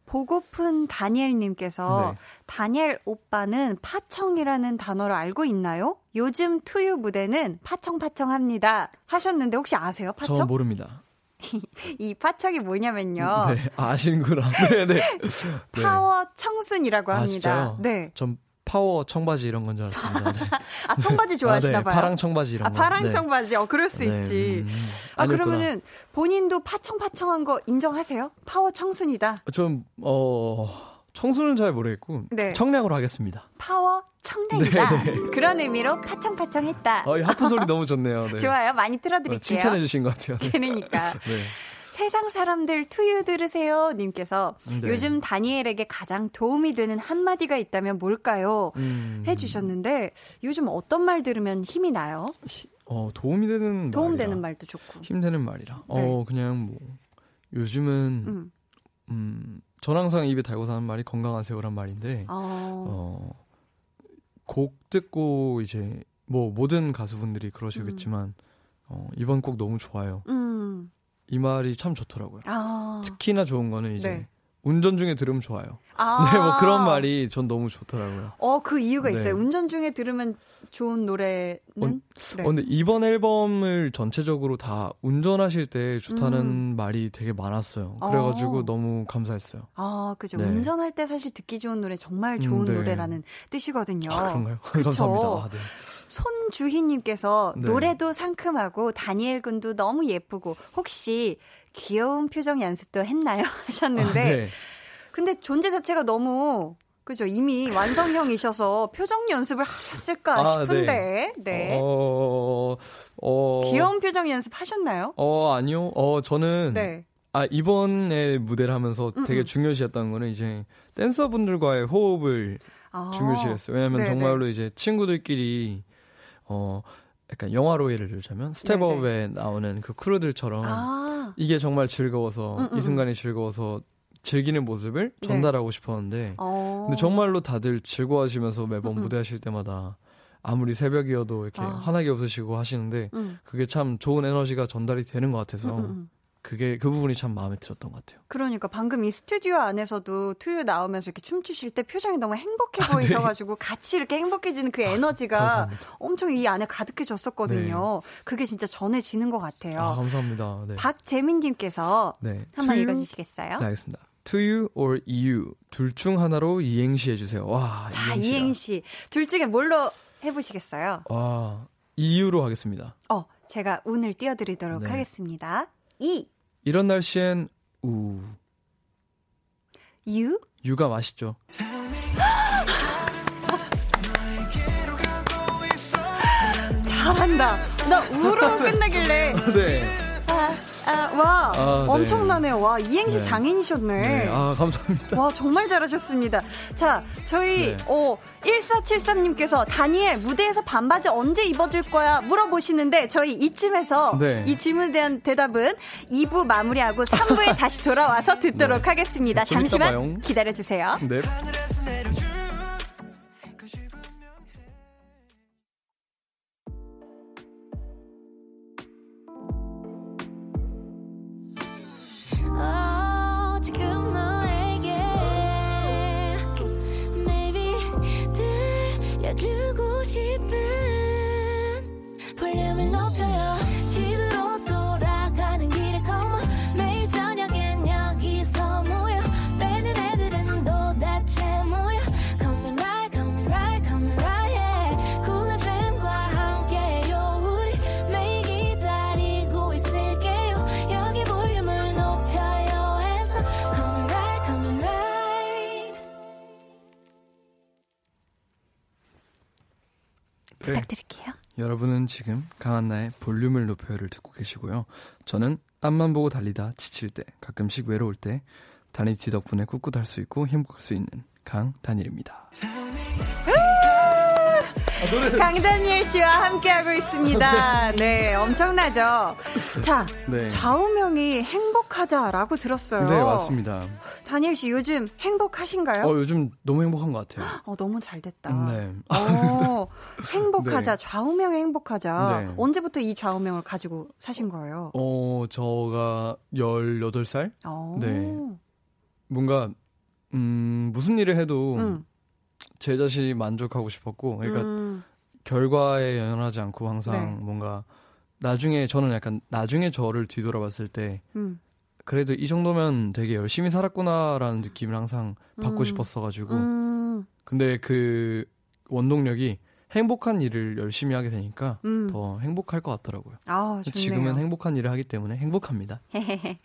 보고픈 다니엘님께서 네. 다니엘 오빠는 파청이라는 단어를 알고 있나요? 요즘 To You 무대는 파청파청합니다 하셨는데 혹시 아세요? 파청? 저 모릅니다. [LAUGHS] 이 파청이 뭐냐면요. 네, 아시는구나. [LAUGHS] 네, 네. 파워 청순이라고 합니다. 아, 네. 전 파워 청바지 이런 건 줄 알았습니다. [LAUGHS] 네. 아, 청바지 좋아하시나 아, 네. 봐요. 파랑 청바지 이런 아, 거. 파랑 네. 청바지. 어, 그럴 수 네. 있지. 음, 아, 그러면은 본인도 파청파청한 거 인정하세요? 파워 청순이다. 좀 어, 청순은 잘 모르겠고 네. 청량으로 하겠습니다. 파워 청량이다. 네, 네. 그런 의미로 파청파청했다. 어, 이 하프 소리 너무 좋네요. 네. 좋아요. 많이 틀어드릴게요. 어, 칭찬해 주신 것 같아요. 그러니까. [LAUGHS] 네. 세상 사람들 To You 들으세요 님께서 네. 요즘 다니엘에게 가장 도움이 되는 한마디가 있다면 뭘까요? 음. 해주셨는데 요즘 어떤 말 들으면 힘이 나요? 어, 도움이 되는 도움되는 말도 좋고. 힘되는 말이라. 네. 어, 그냥 뭐 요즘은 음. 음, 전 항상 입에 달고 사는 말이 건강하세요란 말인데 어. 어, 곡 듣고 이제 뭐 모든 가수분들이 그러시겠지만 음. 어, 이번 곡 너무 좋아요. 음. 이 말이 참 좋더라고요. 아. 특히나 좋은 거는 이제 네. 운전 중에 들으면 좋아요. 아~ [LAUGHS] 네, 뭐 그런 말이 전 너무 좋더라고요. 어, 그 이유가 네. 있어요. 운전 중에 들으면 좋은 노래는? 어, 네. 어, 근데 이번 앨범을 전체적으로 다 운전하실 때 좋다는 음. 말이 되게 많았어요. 그래가지고 어. 너무 감사했어요. 아, 그죠. 네. 운전할 때 사실 듣기 좋은 노래 정말 좋은 음, 네. 노래라는 뜻이거든요. 아, 그런가요? [LAUGHS] 감사합니다. 아, 네. 손주희님께서 네. 노래도 상큼하고 다니엘 군도 너무 예쁘고 혹시 귀여운 표정 연습도 했나요? [LAUGHS] 하셨는데. 아, 네. 근데 존재 자체가 너무 그죠 이미 완성형이셔서 표정 연습을 하셨을까 아, 싶은데 네. 네. 어, 어, 귀여운 표정 연습 하셨나요? 어 아니요. 어 저는 네. 아 이번에 무대를 하면서 되게 음음. 중요시했던 거는 이제 댄서분들과의 호흡을 아, 중요시했어요. 왜냐하면 네네. 정말로 이제 친구들끼리 어 약간 영화로 예를 들자면 Step Up에 나오는 그 크루들처럼 아. 이게 정말 즐거워서 음 음. 이 순간이 즐거워서 즐기는 모습을 네. 전달하고 네. 싶었는데 어. 근데 정말로 다들 즐거워하시면서 매번 음음. 무대하실 때마다 아무리 새벽이어도 이렇게 아. 환하게 웃으시고 하시는데 음. 그게 참 좋은 에너지가 전달이 되는 것 같아서 음 음. 그게 그 부분이 참 마음에 들었던 것 같아요. 그러니까 방금 이 스튜디오 안에서도 투유 나오면서 이렇게 춤추실 때 표정이 너무 행복해 아, 보이셔가지고 네. 같이 이렇게 행복해지는 그 아, 에너지가 아, 엄청 이 안에 가득해졌었거든요. 네. 그게 진짜 전해지는 것 같아요. 아, 감사합니다. 네. 박재민님께서 네. 한번 읽어주시겠어요? 네, 알겠습니다. to you or you 둘 중 하나로 이행시 해주세요. 와, 자 이행시라. 이행시 둘 중에 뭘로 해보시겠어요? 와, 이유로 하겠습니다. 어, 제가 운을 띄워드리도록 네. 하겠습니다. 이 이런 날씨엔 우. 유? 유가 맛있죠. 잘한다. 나 우로 [LAUGHS] 끝나길래. 네. 아, 와, 아, 네. 엄청나네요. 와, 이행시 네. 장인이셨네. 네. 아, 감사합니다. 와, 정말 잘하셨습니다. 자, 저희, 네. 어, 1473님께서 다니엘 무대에서 반바지 언제 입어줄 거야 물어보시는데 저희 이쯤에서 네. 이 질문에 대한 대답은 2부 마무리하고 3부에 [LAUGHS] 다시 돌아와서 듣도록 네. 하겠습니다. 잠시만 기다려 주세요. 네. 싶은 볼륨을 높여 부탁드릴게요. 여러분은 지금 강한나의 볼륨을 높여요를 듣고 계시고요. 저는 앞만 보고 달리다 지칠 때, 가끔씩 외로울 때, 다니티 덕분에 꿋꿋할 수 있고 행복할 수 있는 강다니엘입니다. 아, 강다니엘 씨와 함께하고 있습니다. [LAUGHS] 네, 엄청나죠? 자, 네. 좌우명이 행복하자라고 들었어요. 네, 맞습니다. 다니엘 씨 요즘 행복하신가요? 어, 요즘 너무 행복한 것 같아요. 어, 너무 잘 됐다. 네. 어, [LAUGHS] 행복하자, 네. 좌우명의 행복하자. 네. 언제부터 이 좌우명을 가지고 사신 거예요? 어, 저가 18살? 오. 어. 네. 뭔가, 음, 무슨 일을 해도 음. 제 자신이 만족하고 싶었고, 그러니까 음. 결과에 연연하지 않고 항상 네. 뭔가 나중에 저는 약간 나중에 저를 뒤돌아봤을 때 음. 그래도 이 정도면 되게 열심히 살았구나라는 느낌을 항상 받고 음. 싶었어가지고 음. 근데 그 원동력이 행복한 일을 열심히 하게 되니까 음. 더 행복할 것 같더라고요. 아, 지금은 행복한 일을 하기 때문에 행복합니다. [LAUGHS] 네.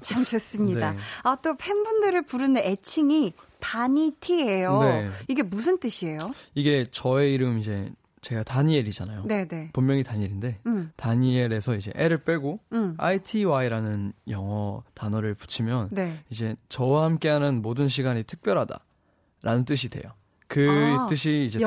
참 좋습니다. 네. 아, 또 팬분들을 부르는 애칭이 다니티예요. 네. 이게 무슨 뜻이에요? 이게 저의 이름 이제 제가 다니엘이잖아요. 네네. 본명이 다니엘인데 음. 다니엘에서 이제 L을 빼고 음. ITY라는 영어 단어를 붙이면 네. 이제 저와 함께하는 모든 시간이 특별하다라는 뜻이 돼요. 그 아, 뜻이 이제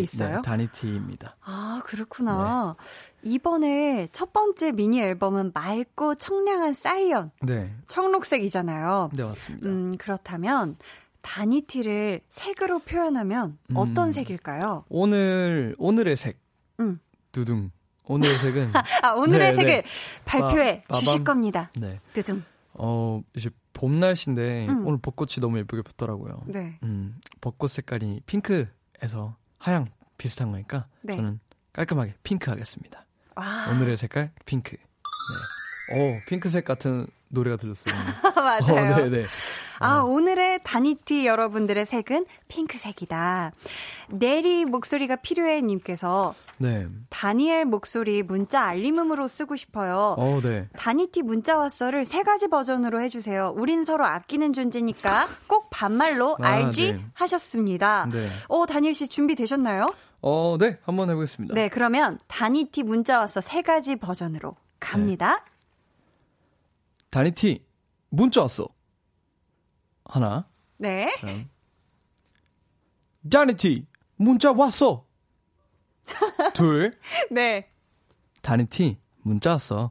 있어요? 네, 다니티입니다. 아 그렇구나. 네. 이번에 첫 번째 미니 앨범은 맑고 청량한 사이언, 네. 청록색이잖아요. 네 맞습니다. 음 그렇다면 다니티를 색으로 표현하면 어떤 음, 색일까요? 오늘 오늘의 색. 음. 두둥. 오늘의 [LAUGHS] 색은 아 오늘의 네, 색을 네. 발표해 빠, 주실 겁니다. 네. 두둥. 어 이제 봄 날씨인데 음. 오늘 벚꽃이 너무 예쁘게 폈더라고요. 네. 음 벚꽃 색깔이 핑크에서 하양 비슷한 거니까 네. 저는 깔끔하게 핑크 하겠습니다. 와. 오늘의 색깔 핑크. 네. 오 핑크색 같은 노래가 들렸어요. [LAUGHS] 맞아요. 어, 네네. 아, 어. 오늘의 다니티 여러분들의 색은 핑크색이다. 내리 목소리가 필요해 님께서 네. 다니엘 목소리 문자 알림음으로 쓰고 싶어요. 어, 네. 다니티 문자 왔어를 세 가지 버전으로 해주세요. 우린 서로 아끼는 존재니까 꼭 반말로 [LAUGHS] 아, 알지 네. 하셨습니다. 네. 어, 다니엘 씨 준비되셨나요? 어, 네. 한번 해보겠습니다. 네, 그러면 다니티 문자 왔어 세 가지 버전으로 갑니다. 네. 다니티 문자 왔어. 하나. 네. 다니티 문자 왔어. [LAUGHS] 둘. 네. 다니티 문자 왔어.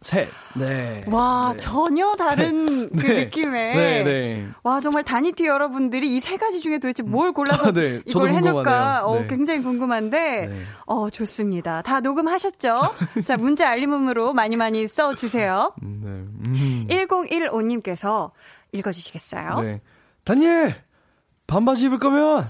셋. 네. 와, 네. 전혀 다른 그 네. 느낌의. 네, 네. 와, 정말 다니티 여러분들이 이 세 가지 중에 도대체 뭘 골라서 아, 네. 이걸 해놓을까? 어, 네. 굉장히 궁금한데, 네. 어, 좋습니다. 다 녹음하셨죠? [LAUGHS] 자, 문제 알림음으로 많이 많이 써주세요. 네. 음. 1015님께서 읽어주시겠어요? 네. 다니엘! 반바지 입을 거면,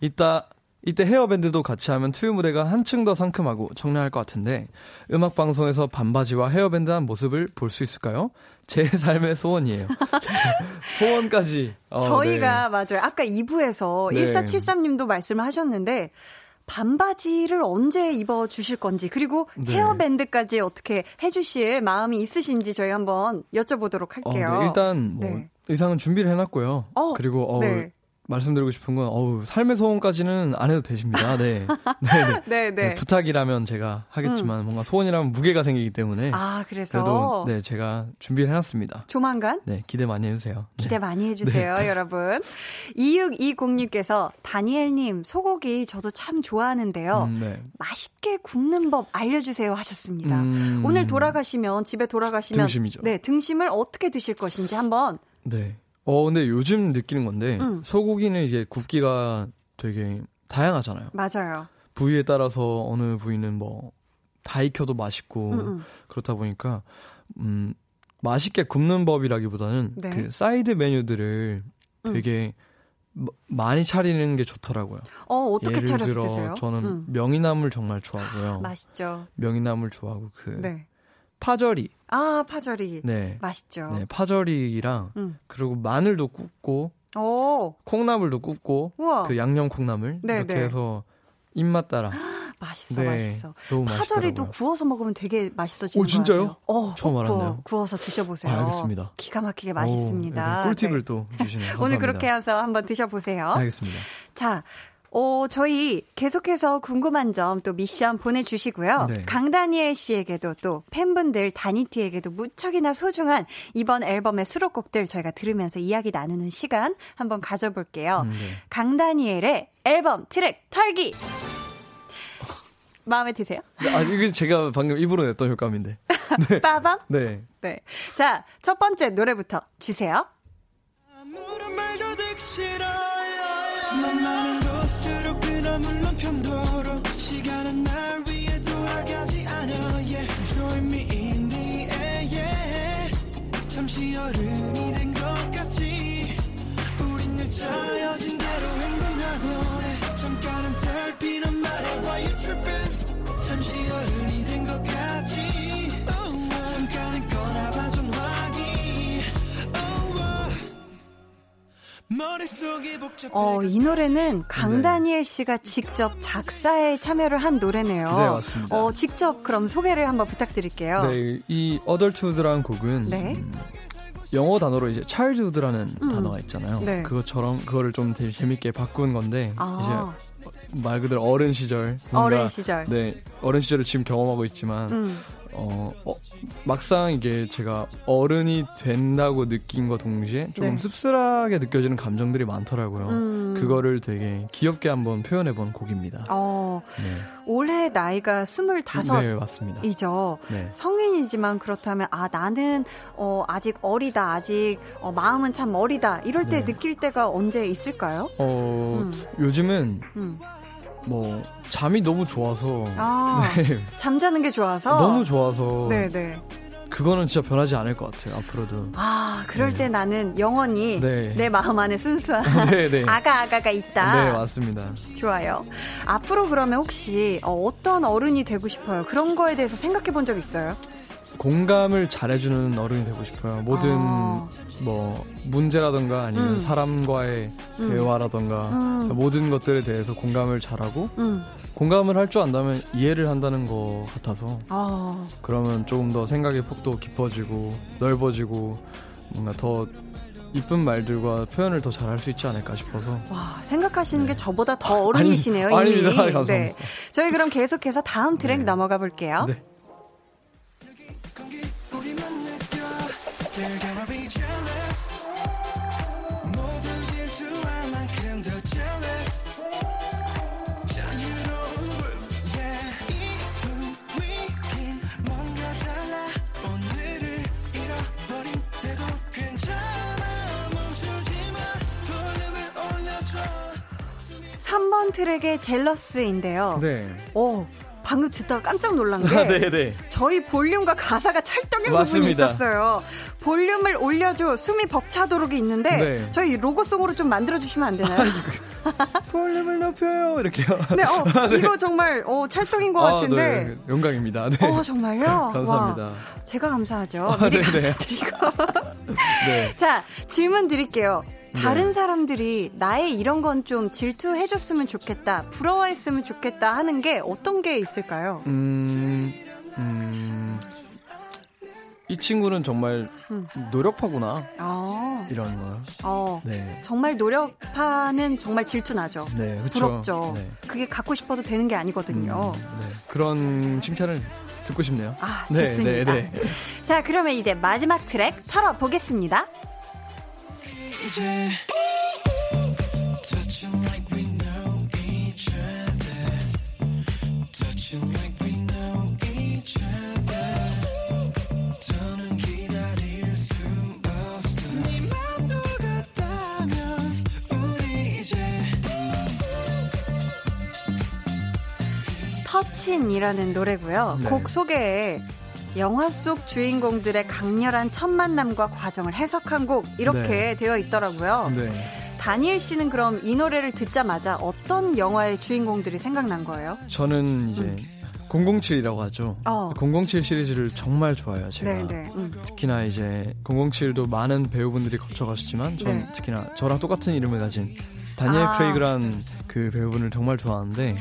이따 이때 헤어밴드도 같이 하면 투유 무대가 한층 더 상큼하고 청량할 것 같은데 음악 방송에서 반바지와 헤어밴드한 모습을 볼 수 있을까요? 제 [LAUGHS] 삶의 소원이에요. [LAUGHS] 소원까지. 어, 저희가 네. 맞아요. 아까 2부에서 네. 1473님도 말씀을 하셨는데 반바지를 언제 입어 주실 건지 그리고 네. 헤어밴드까지 어떻게 해 주실 마음이 있으신지 저희 한번 여쭤보도록 할게요. 어, 네. 일단 뭐 네. 의상은 준비를 해 놨고요. 어, 그리고 어, 네. 말씀드리고 싶은 건 어우 삶의 소원까지는 안 해도 되십니다. 네. 네, [LAUGHS] 네. 네, 네. 부탁이라면 제가 하겠지만 음. 뭔가 소원이라면 무게가 생기기 때문에 아 그래서 그래도 네 제가 준비를 해놨습니다. 조만간 네 기대 많이 해주세요. 네. 기대 많이 해주세요, 네. 여러분. 2620님께서 다니엘님 소고기 저도 참 좋아하는데요. 음, 네. 맛있게 굽는 법 알려주세요 하셨습니다. 음... 오늘 돌아가시면 집에 돌아가시면 등심이죠. 네 등심을 어떻게 드실 것인지 한번 네. 어, 근데 요즘 느끼는 건데, 음. 소고기는 이제 굽기가 되게 다양하잖아요. 맞아요. 부위에 따라서 어느 부위는 뭐, 다 익혀도 맛있고, 음음. 음. 그렇다 보니까, 음, 맛있게 굽는 법이라기보다는 네. 그 사이드 메뉴들을 음. 되게 음. 많이 차리는 게 좋더라고요. 어, 어떻게 예를 차려서 들어 드세요? 저는 음. 명이나물 정말 좋아하고요. 맛있죠. 명이나물 좋아하고 그 네. 파절이. 아, 파절이. 네. 맛있죠. 네, 파절이랑 음. 그리고 마늘도 굽고 오. 콩나물도 굽고 우와. 그 양념 콩나물 네, 이렇게 네. 해서 입맛 따라. 맛있어, 네, 맛있어. 파절이도 구워서 먹으면 되게 맛있어지는 오, 진짜요? 어, 처음 알았네요. 구워서 드셔보세요. 아, 알겠습니다. 기가 막히게 맛있습니다. 오, 네, 꿀팁을 네. 또 주시네요. [LAUGHS] 오늘 그렇게 해서 한번 드셔보세요. 알겠습니다. 자, 어, 저희 계속해서 궁금한 점 또 미션 보내주시고요. 네. 강다니엘 씨에게도 또 팬분들 다니티에게도 무척이나 소중한 이번 앨범의 수록곡들 저희가 들으면서 이야기 나누는 시간 한번 가져볼게요. 음, 네. 강다니엘의 앨범 트랙 털기! 마음에 드세요? 네, 아, 이게 제가 방금 입으로 냈던 효과음인데. 네. [LAUGHS] 빠밤? 네. 네. 자, 첫 번째 노래부터 주세요. 물론 편도 어, 이 노래는 강다니엘 씨가 직접 작사에 참여를 한 노래네요. 네, 맞습니다. 어, 직접 그럼 소개를 한번 부탁드릴게요. 네, 이 어덜트우드라는 곡은 네. 음, 영어 단어로 이제 childhood라는 음. 단어가 있잖아요. 네. 그것처럼 그거를 좀 되게 재밌게 바꾼 건데 아. 이제 말 그대로 어른 시절 어른 시절 네 어른 시절을 지금 경험하고 있지만 음. 어, 어, 막상 이게 제가 어른이 된다고 느낀 것 동시에 좀 네. 씁쓸하게 느껴지는 감정들이 많더라고요. 음. 그거를 되게 귀엽게 한번 표현해본 곡입니다. 어, 네. 올해 나이가 25이죠. 네, 맞습니다. 네. 성인이지만 그렇다면 아 나는 어, 아직 어리다, 아직 어, 마음은 참 어리다 이럴 때 네. 느낄 때가 언제 있을까요? 어, 음. 요즘은 음. 뭐 잠이 너무 좋아서 아, 네. 잠자는 게 좋아서 너무 좋아서 네네 그거는 진짜 변하지 않을 것 같아요 앞으로도 아 그럴 네. 때 나는 영원히 네. 내 마음 안에 순수한 [LAUGHS] 네, 네. 아가 아가가 있다 네 맞습니다 좋아요 앞으로 그러면 혹시 어, 떤 어른이 되고 싶어요 그런 거에 대해서 생각해 본 적 있어요? 공감을 잘해주는 어른이 되고 싶어요. 모든 아. 뭐 문제라던가 아니면 음. 사람과의 음. 대화라던가 음. 모든 것들에 대해서 공감을 잘하고 음. 공감을 할 줄 안다면 이해를 한다는 것 같아서 아. 그러면 조금 더 생각의 폭도 깊어지고 넓어지고 뭔가 더 이쁜 말들과 표현을 더 잘할 수 있지 않을까 싶어서. 와, 생각하시는 네. 게 저보다 더 어른이시네요, [LAUGHS] 아니, 이미. 아닙니다. 네. 저희 그럼 계속해서 다음 트랙 네. 넘어가 볼게요. 네. 트랙의 젤러스인데요. 네. 오, 방금 듣다가 깜짝 놀란 게 아, 네, 네. 저희 볼륨과 가사가 찰떡인 부분이 있었어요. 볼륨을 올려줘 숨이 벅차도록 있는데 네. 저희 로고송으로 좀 만들어 주시면 안 되나요? 볼륨을 높여요 이렇게요. 네, 어, [LAUGHS] 네. 이거 정말 어, 찰떡인 것 아, 같은데. 네. 영광입니다. 네. 어, 정말요? [LAUGHS] 감사합니다. 와, 제가 감사하죠. 아, 미리 감사드리고. [LAUGHS] 자, 질문 드릴게요. 네. 다른 사람들이 나의 이런 건 좀 질투해줬으면 좋겠다, 부러워했으면 좋겠다 하는 게 어떤 게 있을까요? 음, 음, 이 친구는 정말 음. 노력파구나. 아. 이런 거. 어. 네. 정말 노력파는 정말 질투나죠. 네, 그쵸. 부럽죠. 네. 그게 갖고 싶어도 되는 게 아니거든요. 음, 네. 그런 칭찬을 듣고 싶네요. 아, 네, 좋습니다. 네, 네, [LAUGHS] 자, 그러면 이제 마지막 트랙 털어보겠습니다. 이제 터친이라는 노래고요. 네. 곡 소개에 영화 속 주인공들의 강렬한 첫 만남과 과정을 해석한 곡 이렇게 네. 되어 있더라고요. 네. 다니엘 씨는 그럼 이 노래를 듣자마자 어떤 영화의 주인공들이 생각난 거예요? 저는 이제 음. 007이라고 하죠. 어. 007 시리즈를 정말 좋아해요, 제가. 네네, 네. 음. 특히나 이제 007도 많은 배우분들이 거쳐가시지만 전 네. 특히나 저랑 똑같은 이름을 가진 다니엘 아. 크레이그란 그 배우분을 정말 좋아하는데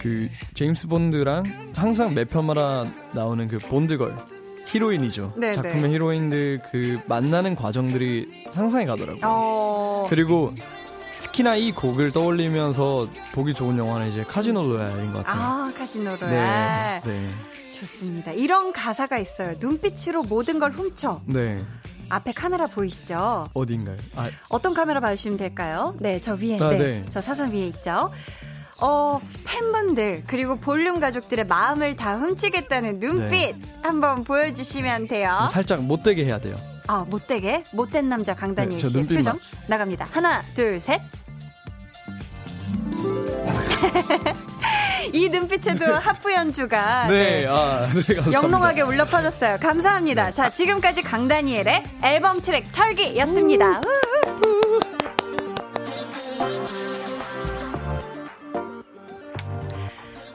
그 제임스 본드랑 항상 매 편마다 나오는 그 본드걸 히로인이죠. 네네. 작품의 네. 히로인들 그 만나는 과정들이 상상이 가더라고요. 어... 그리고 특히나 이 곡을 떠올리면서 보기 좋은 영화는 이제 Casino Royale인 것 같아요. 아, Casino Royale. 네, 네. 좋습니다. 이런 가사가 있어요. 눈빛으로 모든 걸 훔쳐. 네. 앞에 카메라 보이시죠? 어딘가요? 아. 어떤 카메라 봐주시면 될까요? 네, 저 위에. 아, 네. 네. 저 사선 위에 있죠. 어, 팬분들, 그리고 볼륨 가족들의 마음을 다 훔치겠다는 눈빛 네. 한번 보여주시면 돼요. 살짝 못되게 해야 돼요. 아, 못되게? 못된 남자 강다니엘 네, 씨의 표정 나갑니다. 하나, 둘, 셋. [LAUGHS] 이 눈빛에도 네. 하프 연주가 네, 네. 아, 네, 영롱하게 울려 퍼졌어요. 감사합니다. 네. 자, 지금까지 강다니엘의 앨범 트랙 털기였습니다.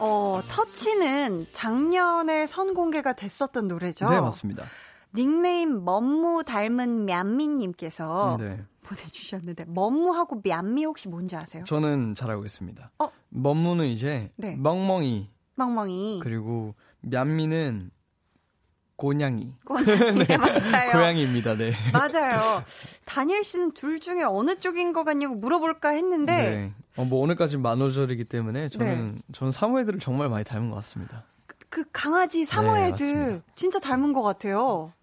어, 터치는 작년에 선공개가 됐었던 노래죠. 네, 맞습니다. 닉네임 멈무 닮은 맘미님께서 네. 보내주셨는데 멈무하고 맘미 혹시 뭔지 아세요? 저는 잘 알고 있습니다. 어? 멈무는 이제 네. 멍멍이. 멍멍이. 그리고 맘미는 고냥이. 고냥이. [LAUGHS] 네, 맞아요. 고양이입니다, 네. 맞아요. 다니엘 씨는 둘 중에 어느 쪽인 것 같냐고 물어볼까 했는데. 네. 어, 뭐 오늘까지 만우절이기 때문에 저는, 네. 저는 사무애들을 정말 많이 닮은 것 같습니다. 그 강아지 사모예드 네, 진짜 닮은 것 같아요.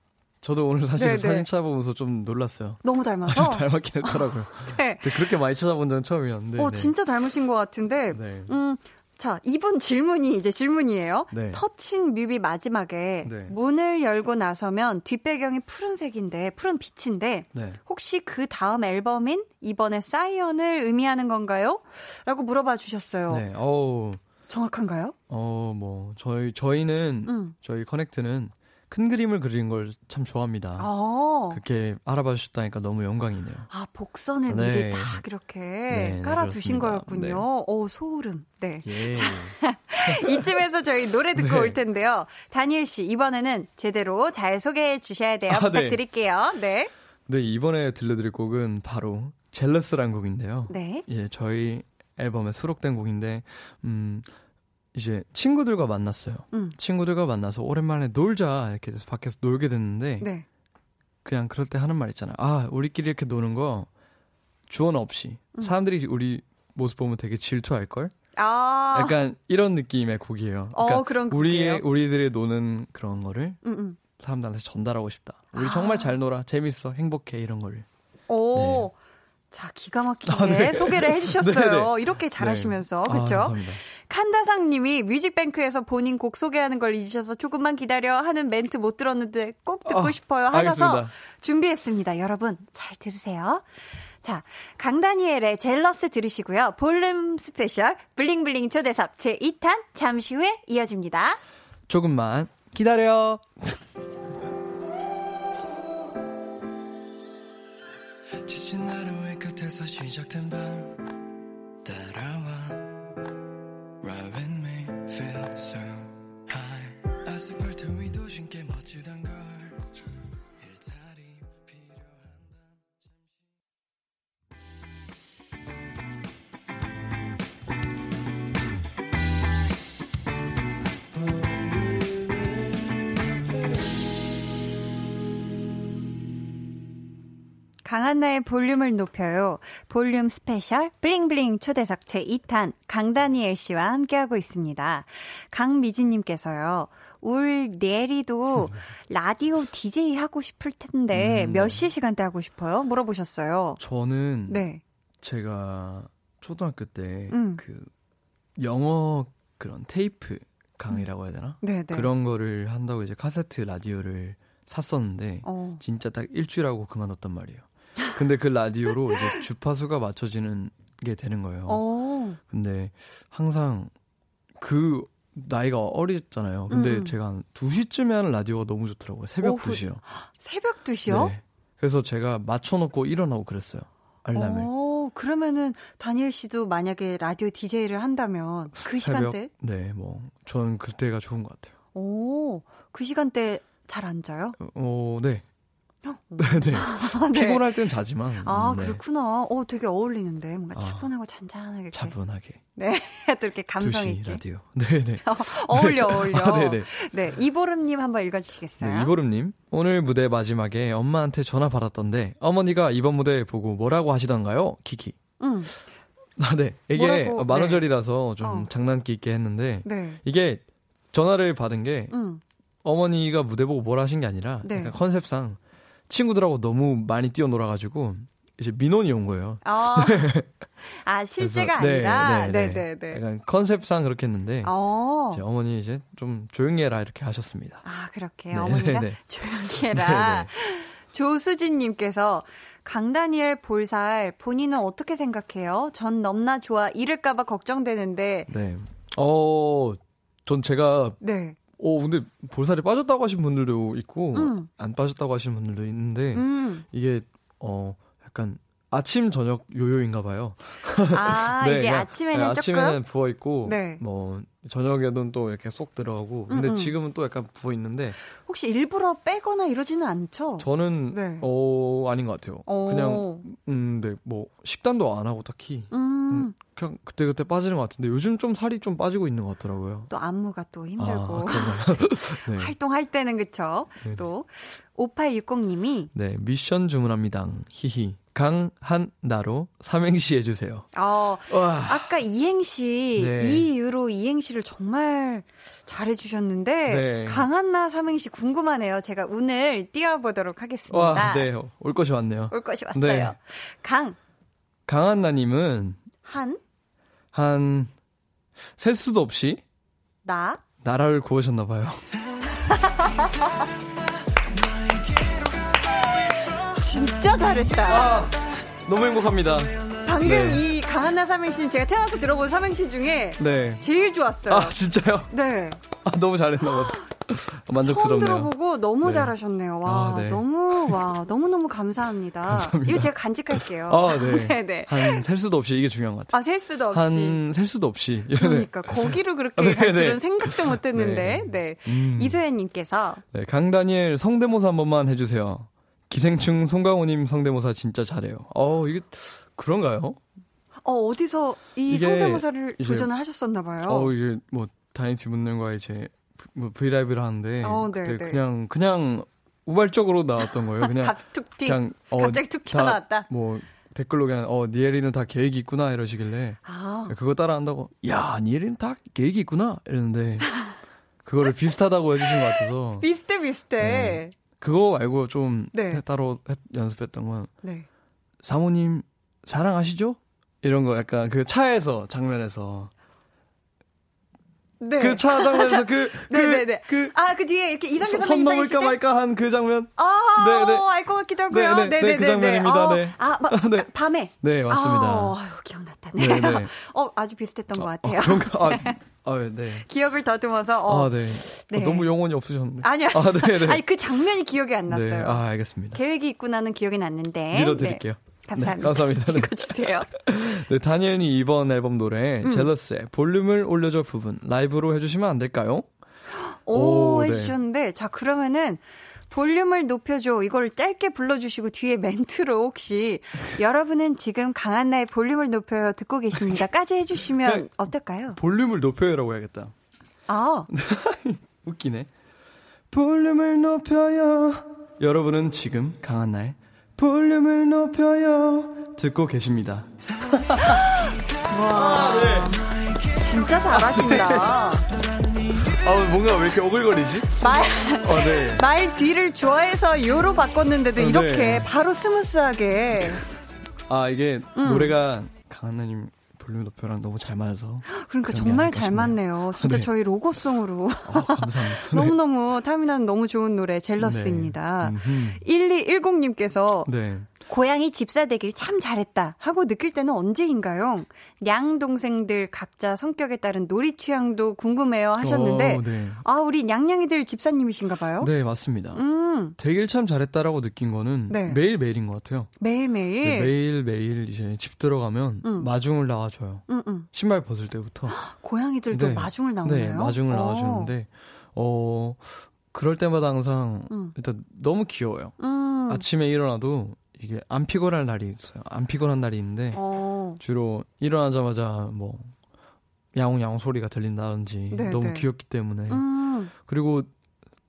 저도 오늘 사실 네네. 사진 찾아보면서 좀 놀랐어요. 너무 닮아서 [LAUGHS] 닮았긴 했더라고요. [LAUGHS] 네. 그렇게 많이 찾아본 적은 처음이었는데. 어, 네. 진짜 닮으신 것 같은데. 네. 음, 자, 이분 질문이 이제 질문이에요. 네. 터친 뮤비 마지막에 네. 문을 열고 나서면 뒷배경이 푸른색인데, 푸른 빛인데, 네. 혹시 그 다음 앨범인 이번에 사이언을 의미하는 건가요? 라고 물어봐 주셨어요. 네, 어우. 정확한가요? 어, 뭐, 저희, 저희는, 음. 저희 커넥트는 큰 그림을 그리는 걸 참 좋아합니다. 아~ 그렇게 알아봐 주셨다니까 너무 영광이네요. 아, 복선을 네. 미리 딱 이렇게 네, 깔아두신 거였군요. 네. 오, 소름. 네. 예. [LAUGHS] 자, [LAUGHS] 이쯤에서 저희 노래 듣고 네. 올 텐데요. 다니엘 씨, 이번에는 제대로 잘 소개해 주셔야 돼요. 아, 네. 부탁드릴게요. 네. 네, 이번에 들려드릴 곡은 바로 젤러스란 곡인데요. 네. 예, 저희 앨범에 수록된 곡인데, 음, 이제 친구들과 만났어요. 음. 친구들과 만나서 오랜만에 놀자 이렇게 돼서 밖에서 놀게 됐는데 네. 그냥 그럴 때 하는 말 있잖아요. 아 우리끼리 이렇게 노는 거 주원 없이 음. 사람들이 우리 모습 보면 되게 질투할 걸. 아. 약간 이런 느낌의 곡이에요. 어, 그러니까 우리의 우리들의 노는 그런 거를 음, 음. 사람들한테 전달하고 싶다. 우리 아. 정말 잘 놀아, 재밌어, 행복해 이런 걸. 오. 네. 자, 기가 막히게 아, 네. 소개를 [LAUGHS] 해주셨어요. 이렇게 잘하시면서. 네. 아, 칸다상 님이 뮤직뱅크에서 본인 곡 소개하는 걸 잊으셔서 조금만 기다려 하는 멘트 못 들었는데 꼭 듣고 아, 싶어요 하셔서 알겠습니다. 준비했습니다. 여러분, 잘 들으세요. 자, 강다니엘의 Jealous 들으시고요. 볼륨 스페셜 bling bling 초대석 제2탄 잠시 후에 이어집니다. 조금만 기다려. 지친 하루의 끝에서 시작된 밤 따라와 right when me feel so 강한나의 볼륨을 높여요. 볼륨 스페셜 bling bling 초대석 제2탄 강다니엘 씨와 함께하고 있습니다. 강미진님께서요. 울 녤이도 [LAUGHS] 라디오 DJ 하고 싶을 텐데 음. 몇시 시간대 하고 싶어요? 물어보셨어요. 저는 네. 제가 초등학교 때그 음. 그 영어 그런 테이프 강의라고 해야 되나? 네네. 네. 그런 거를 한다고 이제 카세트 라디오를 샀었는데 어. 진짜 딱 일주일하고 그만뒀단 말이에요. 근데 그 라디오로 이제 주파수가 맞춰지는 게 되는 거예요. 오. 어. 근데 항상 그 나이가 어렸잖아요. 근데 음. 제가 한 2시쯤에 하는 라디오가 너무 좋더라고요. 새벽 오후, 2시요. 새벽 2시요? 네. 그래서 제가 맞춰놓고 일어나고 그랬어요. 알람을. 오, 어, 그러면은 다니엘 씨도 만약에 라디오 DJ를 한다면 그 새벽, 시간대? 네, 뭐 저는 그때가 좋은 것 같아요. 오, 그 시간대 잘 안 자요? 어, 네. 네네. 네. [LAUGHS] 아, 네. 피곤할 땐 자지만. 아, 네. 그렇구나. 어, 되게 어울리는데. 뭔가 아, 차분하고 아, 잔잔하게. 차분하게. 네. [LAUGHS] 또 이렇게 감성 있게. 라디오. 네네. [LAUGHS] 어, 어울려, 어울려. 아, 네네. 네. 이보름님 한번 읽어주시겠어요? 네, 이보름님. 오늘 무대 마지막에 엄마한테 전화 받았던데, 어머니가 이번 무대 보고 뭐라고 하시던가요? 키키. 응. 아, 네. 이게 뭐라고? 만우절이라서 네. 좀 어. 장난기 있게 했는데, 네. 이게 전화를 받은 게, 응. 어머니가 무대 보고 뭘 하신 게 아니라, 네. 컨셉상, 친구들하고 너무 많이 뛰어놀아가지고 이제 민원이 온 거예요. 어. [LAUGHS] 아 실제가 그래서, 아니라 네네네. 네, 네, 네. 약간 컨셉상 그렇게 했는데 어. 이제 어머니 이제 좀 조용히 해라 이렇게 하셨습니다. 아 그렇게 네, 어머니가 네네. 조용히 해라. [LAUGHS] 조수진님께서 강다니엘 볼살 본인은 어떻게 생각해요? 전 넘나 좋아 잃을까봐 걱정되는데. 네. 어, 전 제가 네. 어, 근데 볼살이 빠졌다고 하신 분들도 있고, 음. 안 빠졌다고 하신 분들도 있는데, 음. 이게, 어, 약간, 아침 저녁 요요인가 봐요. 아, [LAUGHS] 네, 이게 아침에는 네, 아침에는 부어 있고 네. 뭐 저녁에는 또 이렇게 쏙 들어가고 근데 음음. 지금은 또 약간 부어 있는데 혹시 일부러 빼거나 이러지는 않죠? 저는 네. 어 아닌 것 같아요. 오. 어. 그냥 음네뭐 식단도 안 하고 딱히 음. 음. 그냥 그때 그때 빠지는 것 같은데 요즘 좀 살이 좀 빠지고 있는 것 같더라고요. 또 안무가 또 힘들고 아, [LAUGHS] [LAUGHS] 네. 활동할 때는 그쵸. 네네. 또 5860님이 네 미션 주문합니다. 히히. 강한나로 삼행시 해주세요. 어, 아까 이행시, 네. 이 이후로 이행시 를 정말 잘해주셨는데, 네. 강한나 삼행시 궁금하네요. 제가 오늘 띄워보도록 하겠습니다. 와, 네, 올 것이 왔네요. 올 것이 왔어요. 네. 강. 강한나님은, 한. 한, 셀 수도 없이, 나. 나라를 구하셨나 봐요. 진짜 잘했다. 아, 너무 행복합니다. 방금 네. 이 강한나 삼행시는 제가 태어나서 들어본 삼행시 중에 네. 제일 좋았어요. 아 진짜요? 네. 아, 너무 잘했나 봐. [LAUGHS] 만족스럽네요. 처음 들어보고 너무 네. 잘하셨네요. 와, 아, 네. 너무 와, 너무 너무 감사합니다. 감사합니다. 이거 제가 간직할게요. 아, 네. [LAUGHS] 네, 네. 한셀 수도 없이 이게 중요한 것 같아요. 아, 셀 수도 없이. 한 셀 수도 없이. [LAUGHS] 네. 그러니까 거기로 그렇게 네, 갈 줄은 생각도 못 했는데. 네. 네. 음. 이소연 님께서 네, 강다니엘 성대모사 한 번만 해 주세요. 기생충 송강호님 성대모사 진짜 잘해요. 어, 이게 그런가요? 어, 어디서 이 성대모사를 도전을 하셨었나 봐요. 어, 이게 뭐 다이티 분들과 이제 뭐 브이라이브를 하는데 어, 네, 그때 네. 그냥 그냥 우발적으로 나왔던 거예요. 그냥 [LAUGHS] 그냥 어, 갑자기 툭 튀어나왔다. 뭐 댓글로 그냥 어 니엘이는 다 계획이 있구나 이러시길래 아. 그거 따라한다고 야 니엘이는 다 계획이 있구나 이랬는데 [LAUGHS] 그거를 비슷하다고 해주신 것 같아서 비슷해 비슷해. 네. 그거 말고 좀 네. 따로 연습했던 건 네. 사모님 사랑하시죠? 이런 거 약간 그 차에서 장면에서 네. 그 차 장면에서 [LAUGHS] 그, 그, 네네네. 그, 아, 그 뒤에 이렇게 이상규 선배님 선 넘을까 말까 한 그 장면. 아, 네네. 어, 알것 같기도 하고요. 네네. 네, 그 장면입니다. 어, 네. 아, 막, [LAUGHS] 네. 밤에. 네, 맞습니다. 아, 아유, 기억났다. 네. 네네. [LAUGHS] 어, 아주 비슷했던 것 같아요. 아, 그런가? 아, 아, 네. 기억을 더듬어서. 어. 아, 네. 네. 어, 너무 영혼이 없으셨네. 아니요. 아, 네, 네. 아니, 그 장면이 기억이 안 났어요. 네. 아, 알겠습니다. 계획이 있구나는 기억이 났는데. 밀어드릴게요. 네. 감사합니다. 네, 감사합니다. 네. [LAUGHS] 읽어주세요. [LAUGHS] 네, 다니엘이 이번 앨범 노래 음. 젤러스의 볼륨을 올려줘 부분 라이브로 해주시면 안 될까요? 오, 오 네. 해주셨는데 네. 자 그러면은 볼륨을 높여줘 이걸 짧게 불러주시고 뒤에 멘트로 혹시 여러분은 지금 강한나의 볼륨을 높여요 듣고 계십니다까지 해주시면 어떨까요? 볼륨을 높여요라고 해야겠다. 아 [LAUGHS] 웃기네. 볼륨을 높여요. 여러분은 지금 강한나의 볼륨을 높여요. 듣고 계십니다. 와, 네. 진짜 잘하신다. 아, 뭔가 왜 이렇게 오글거리지? 말, 어, 네. [LAUGHS] 말 뒤를 좋아해서 요로 바꿨는데도 어, 이렇게 네. 바로 smooth하게. 아, 이게 음. 노래가 강한나님 볼륨 높여랑 너무 잘 맞아서. 그러니까 정말 잘 맞네요. 진짜 네. 저희 로고송으로. 아, 감사합니다. 너무너무 탐이 나는 너무 좋은 노래 Jealous입니다. 네. 1210님께서 네. 고양이 집사 되길 참 잘했다 하고 느낄 때는 언제인가요? 양 동생들 각자 성격에 따른 놀이 취향도 궁금해요 하셨는데 어, 네. 아 우리 냥냥이들 집사님이신가 봐요? 네 맞습니다. 음. 되길 참 잘했다라고 느낀 거는 네. 매일 매일인 것 같아요. 매일 매일 네, 매일 매일 이제 집 들어가면 음. 마중을 나와줘요. 음, 음. 신발 벗을 때부터 고양이들도 네. 마중을 나오나요? 네 마중을 오. 나와주는데 어 그럴 때마다 항상 음. 일단 너무 귀여워요. 음. 아침에 일어나도 이게 안 피곤한 날이 있어요. 안 피곤한 날이 있는데 어. 주로 일어나자마자 뭐 야옹야옹 소리가 들린다든지 네, 너무 네. 귀엽기 때문에 음. 그리고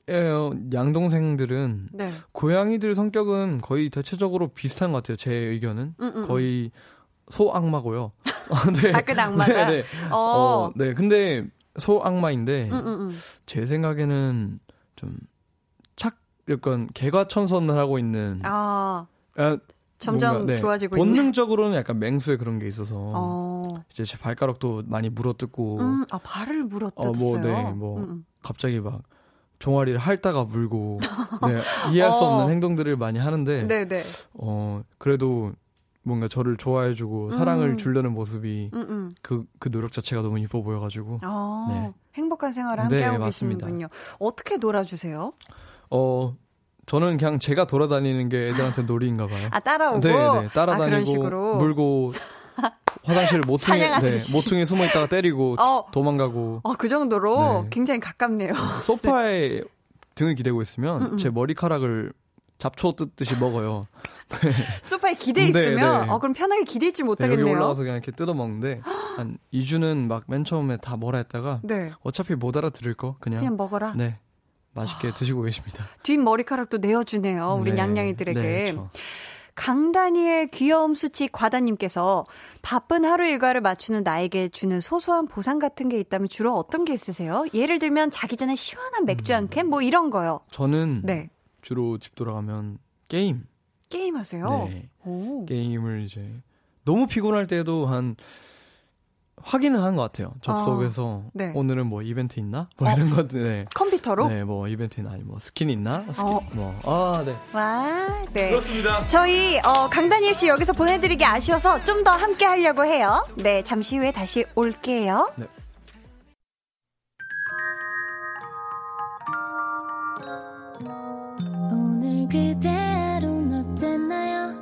양동생들은 네. 고양이들 성격은 거의 대체적으로 비슷한 것 같아요. 제 의견은 음음. 음, 음. 거의 소 악마고요. 네. [LAUGHS] 작은 악마가. 네, 네. 어. 어. 네. 근데 소 악마인데 음음음. 음, 제 생각에는 좀 착 약간 개과천선을 하고 있는 아. 아, 점점 뭔가, 네, 좋아지고 본능적으로는 있는. 약간 맹수에 그런 게 있어서 어. 이제 제 발가락도 많이 물어뜯고 음, 아 발을 물어뜯었어요. 어, 뭐, 네, 뭐 음, 음. 갑자기 막 종아리를 핥다가 물고 [LAUGHS] 네, 이해할 수 없는 어. 행동들을 많이 하는데 네네. 네. 어 그래도 뭔가 저를 좋아해주고 음. 사랑을 주려는 모습이 그그 음, 음. 그 노력 자체가 너무 이뻐 보여가지고 아, 네. 행복한 생활을 함께 네, 하고 맞습니다. 계시는군요. 어떻게 놀아주세요? 어 저는 그냥 제가 돌아다니는 게 애들한테 [LAUGHS] 놀이인가 봐요. 아 따라오고. 네, 네. 따라다니고 아, 물고 [LAUGHS] 화장실 모퉁이 네, 모퉁이 숨어 있다가 때리고 어. 도망가고. 어, 그 정도로 네. 굉장히 가깝네요. [LAUGHS] 소파에 등을 기대고 있으면 음, 음. 제 머리카락을 잡초 뜯듯이 먹어요. 소파에 기대 있으면 네, 네. 어 그럼 편하게 기대 있지 못하겠네요. 여기 올라와서 그냥 이렇게 뜯어 먹는데 [GASPS] 한 2주는 막 맨 처음에 다 뭐라 했다가 네. 어차피 못 알아들을 거 그냥 그냥 먹어라. 네. 맛있게 드시고 계십니다. [LAUGHS] 뒷 머리카락도 내어주네요. 우리 네. 냥냥이들에게. 네, 강다니엘 귀여움 수치 과다님께서 바쁜 하루 일과를 맞추는 나에게 주는 소소한 보상 같은 게 있다면 주로 어떤 게 있으세요? 예를 들면 자기 전에 시원한 맥주 한 캔? 뭐 이런 거요. 저는 네. 주로 집 돌아가면 게임. 게임 하세요? 네. 오. 게임을 이제 너무 피곤할 때도 한 확인을 한 것 같아요. 접속해서 아, 네. 오늘은 뭐 이벤트 있나? 뭐 어? 이런 것들. 네. 컴퓨터로? 네, 뭐 이벤트 있나? 아니 뭐 스킨 있나? 스킨 어. 뭐. 아, 네. 와, 네. 그렇습니다. 저희 어, 강다니엘 씨 여기서 보내드리기 아쉬워서 좀 더 함께 하려고 해요. 네, 잠시 후에 다시 올게요. 네. 오늘 그대로는 어땠나요?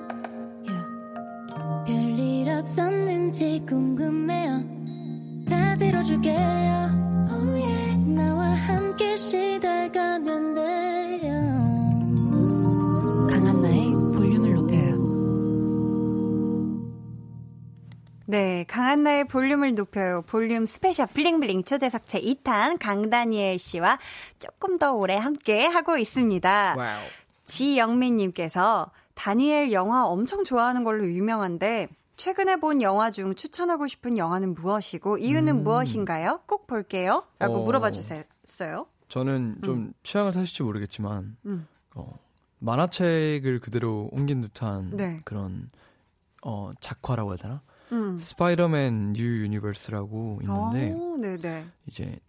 Yeah. 별일 없었는지 궁금해요. 다 들어줄게요. Oh yeah. 나와 함께 쉬다 가면 돼요. 강한나의 볼륨을 높여요. 네, 강한나의 볼륨을 높여요. 볼륨 스페셜 블링블링 초대석 제 2탄 강다니엘 씨와 조금 더 오래 함께 하고 있습니다. 와우. 지영민님께서 다니엘 영화 엄청 좋아하는 걸로 유명한데 최근에 본 영화 중 추천하고 싶은 영화는 무엇이고 이유는 음. 무엇인가요? 꼭 볼게요. 라고 어, 물어봐 주셨어요. 저는 좀 음. 취향을 타실지 모르겠지만 음. 어, 만화책을 그대로 옮긴 듯한 네. 그런 어, 작화라고 해야 되나? 음. 스파이더맨 뉴 유니버스라고 있는데 오, 이제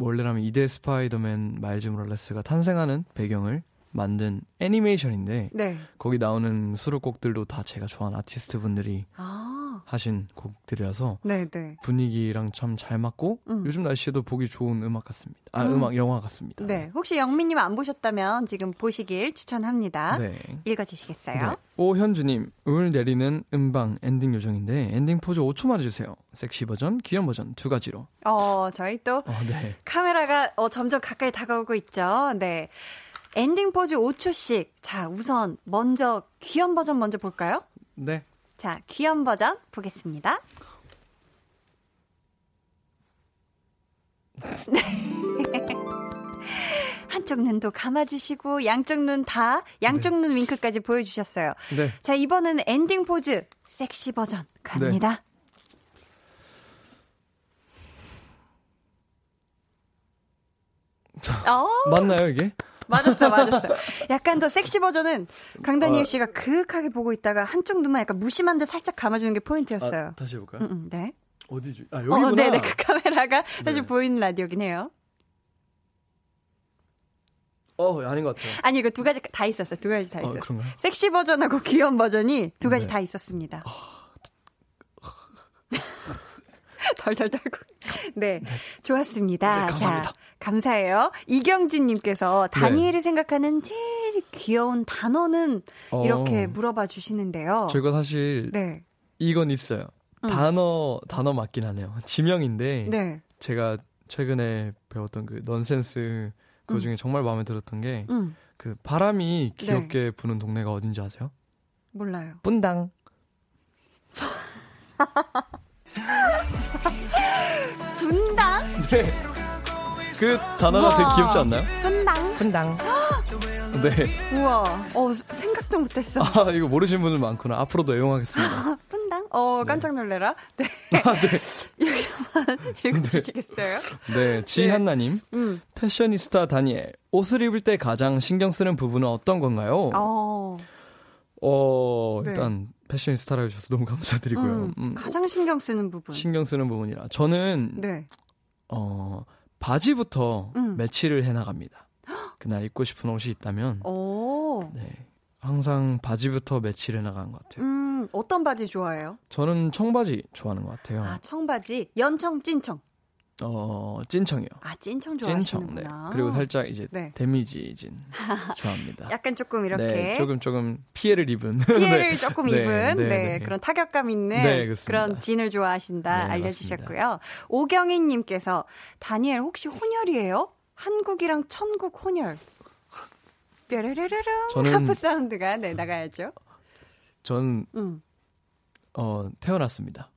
원래라면 2대 스파이더맨 마일즈 모랄레스가 탄생하는 배경을 만든 애니메이션인데 네. 거기 나오는 수록곡들도 다 제가 좋아하는 아티스트 분들이 아. 하신 곡들이라서 네네. 네. 분위기랑 참 잘 맞고 음. 요즘 날씨에도 보기 좋은 음악 같습니다. 아 음. 악 영화 같습니다. 네 혹시 영민님 안 보셨다면 지금 보시길 추천합니다. 네. 읽어주시겠어요? 네. 오현주님 오늘 내리는 음방 엔딩 요정인데 엔딩 포즈 5초만 해주세요. 섹시 버전, 귀여운 버전 두 가지로. 어 저희 또 어, 네. 카메라가 어, 점점 가까이 다가오고 있죠. 네. 엔딩 포즈 5초씩. 자, 우선 먼저 귀염 버전 먼저 볼까요? 네. 자, 귀염 버전 보겠습니다. [LAUGHS] 네. [LAUGHS] 한쪽 눈도 감아주시고 양쪽 눈 다 양쪽 네. 눈 윙크까지 보여주셨어요. 네. 자 이번은 엔딩 포즈 섹시 버전 갑니다. 자, 어? 맞나요 이게? 맞았어, 맞았어. [LAUGHS] 약간 더 섹시 버전은 강다니엘 어. 씨가 그윽하게 보고 있다가 한쪽 눈만 약간 무심한 데 살짝 감아주는 게 포인트였어요. 아, 다시 해볼까요? 음, 음, 네. 어디지? 아, 여기구나. 어, 네네. 그 카메라가 사실 네. 보이는 라디오긴 해요. 어, 아닌 것 같아요. 아니, 이거 두 가지 다 있었어요. 두 가지 다 어, 있었어요. 어, 섹시 버전하고 귀여운 버전이 두 가지 네. 다 있었습니다. 아. [LAUGHS] 덜덜 떨고. 네. 네. 좋았습니다. 네, 감사합니다. 자, 감사해요. 이경진 님께서 다니엘이 네. 생각하는 제일 귀여운 단어는 어. 이렇게 물어봐 주시는데요. 제가 사실 네. 이건 있어요. 음. 단어 단어 맞긴 하네요. 지명인데 네. 제가 최근에 배웠던 그 넌센스 그 음. 중에 정말 마음에 들었던 게그 음. 그 바람이 귀엽게 네. 부는 동네가 어딘지 아세요? 몰라요. 분당. [LAUGHS] [LAUGHS] 분당? 네. 그 단어가 우와. 되게 귀엽지 않나요? 분당. 분당. [GASPS] 네. 우와. 어, 생각도 못했어. 아, 이거 모르시는 분들 많구나. 앞으로도 애용하겠습니다. [LAUGHS] 분당? 어, 깜짝 놀래라. 네. 아, 네. [LAUGHS] 여기만 읽어주시겠어요? 네. 네. 지한나님. 네. 음. 패셔니스타 다니엘. 옷을 입을 때 가장 신경 쓰는 부분은 어떤 건가요? 어. 어, 네. 일단 패셔니스타라 해주셔서 너무 감사드리고요. 음, 음. 가장 신경 쓰는 부분. 신경 쓰는 부분이라. 저는 네. 어, 바지부터 음. 매치를 해 나갑니다. 그날 입고 싶은 옷이 있다면 오. 네. 항상 바지부터 매치를 해 나가는 것 같아요. 음, 어떤 바지 좋아해요? 저는 청바지 좋아하는 것 같아요. 아, 청바지. 연청, 찐청. 어, 찐청이요. 아, 찐청 좋아하시는구나. 찐청, 네. 그리고 살짝 이제 네. 데미지 진 [LAUGHS] 좋아합니다. 약간 조금 이렇게 네, 조금 조금 피해를 입은 [LAUGHS] 피해를 네. 조금 네, 입은 네, 네, 그런 타격감 있는 그런 진을 좋아하신다 알려 주셨고요. 오경희 님께서 다니엘 혹시 혼혈이에요? 한국이랑 천국 혼혈. 뾰르르르릉 저는 하프 사운드가 네 나가야죠. 전 음. 어, 태어났습니다.